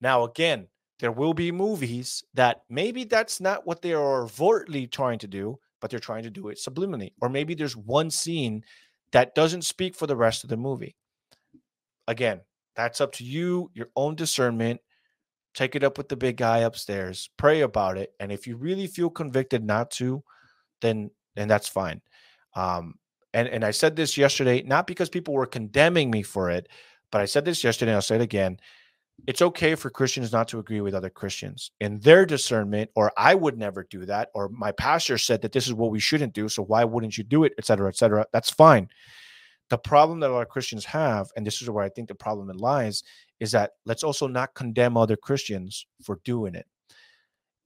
Now again there will be movies that maybe that's not what they are overtly trying to do, but they're trying to do it subliminally. Or maybe there's one scene that doesn't speak for the rest of the movie. Again, that's up to you, your own discernment. Take it up with the big guy upstairs, pray about it. And if you really feel convicted not to, then then that's fine. Um, and, and I said this yesterday, not because people were condemning me for it, but I said this yesterday, I'll say it again it's okay for Christians not to agree with other Christians in their discernment, or I would never do that, or my pastor said that this is what we shouldn't do, so why wouldn't you do it, et cetera, et cetera. That's fine. The problem that a lot of Christians have, and this is where I think the problem lies, is that let's also not condemn other Christians for doing it.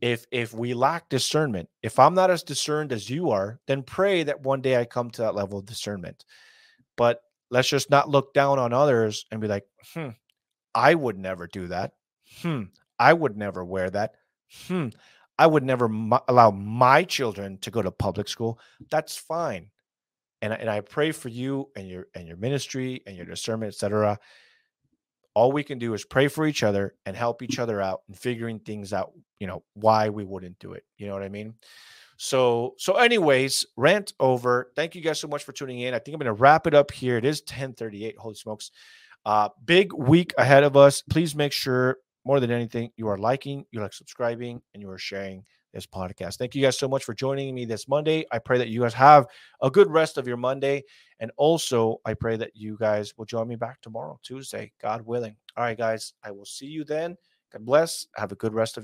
If if we lack discernment, if I'm not as discerned as you are, then pray that one day I come to that level of discernment. But let's just not look down on others and be like, hmm, I would never do that. Hmm. I would never wear that. Hmm. I would never m- allow my children to go to public school. That's fine. And, and I pray for you and your and your ministry and your discernment, etc. All we can do is pray for each other and help each other out and figuring things out, you know, why we wouldn't do it. You know what I mean? So, so anyways, rant over. Thank you guys so much for tuning in. I think I'm going to wrap it up here. It is 1038. Holy smokes. Uh, big week ahead of us. Please make sure, more than anything, you are liking, you like subscribing, and you are sharing this podcast. Thank you guys so much for joining me this Monday. I pray that you guys have a good rest of your Monday. And also, I pray that you guys will join me back tomorrow, Tuesday, God willing. All right, guys, I will see you then. God bless. Have a good rest of your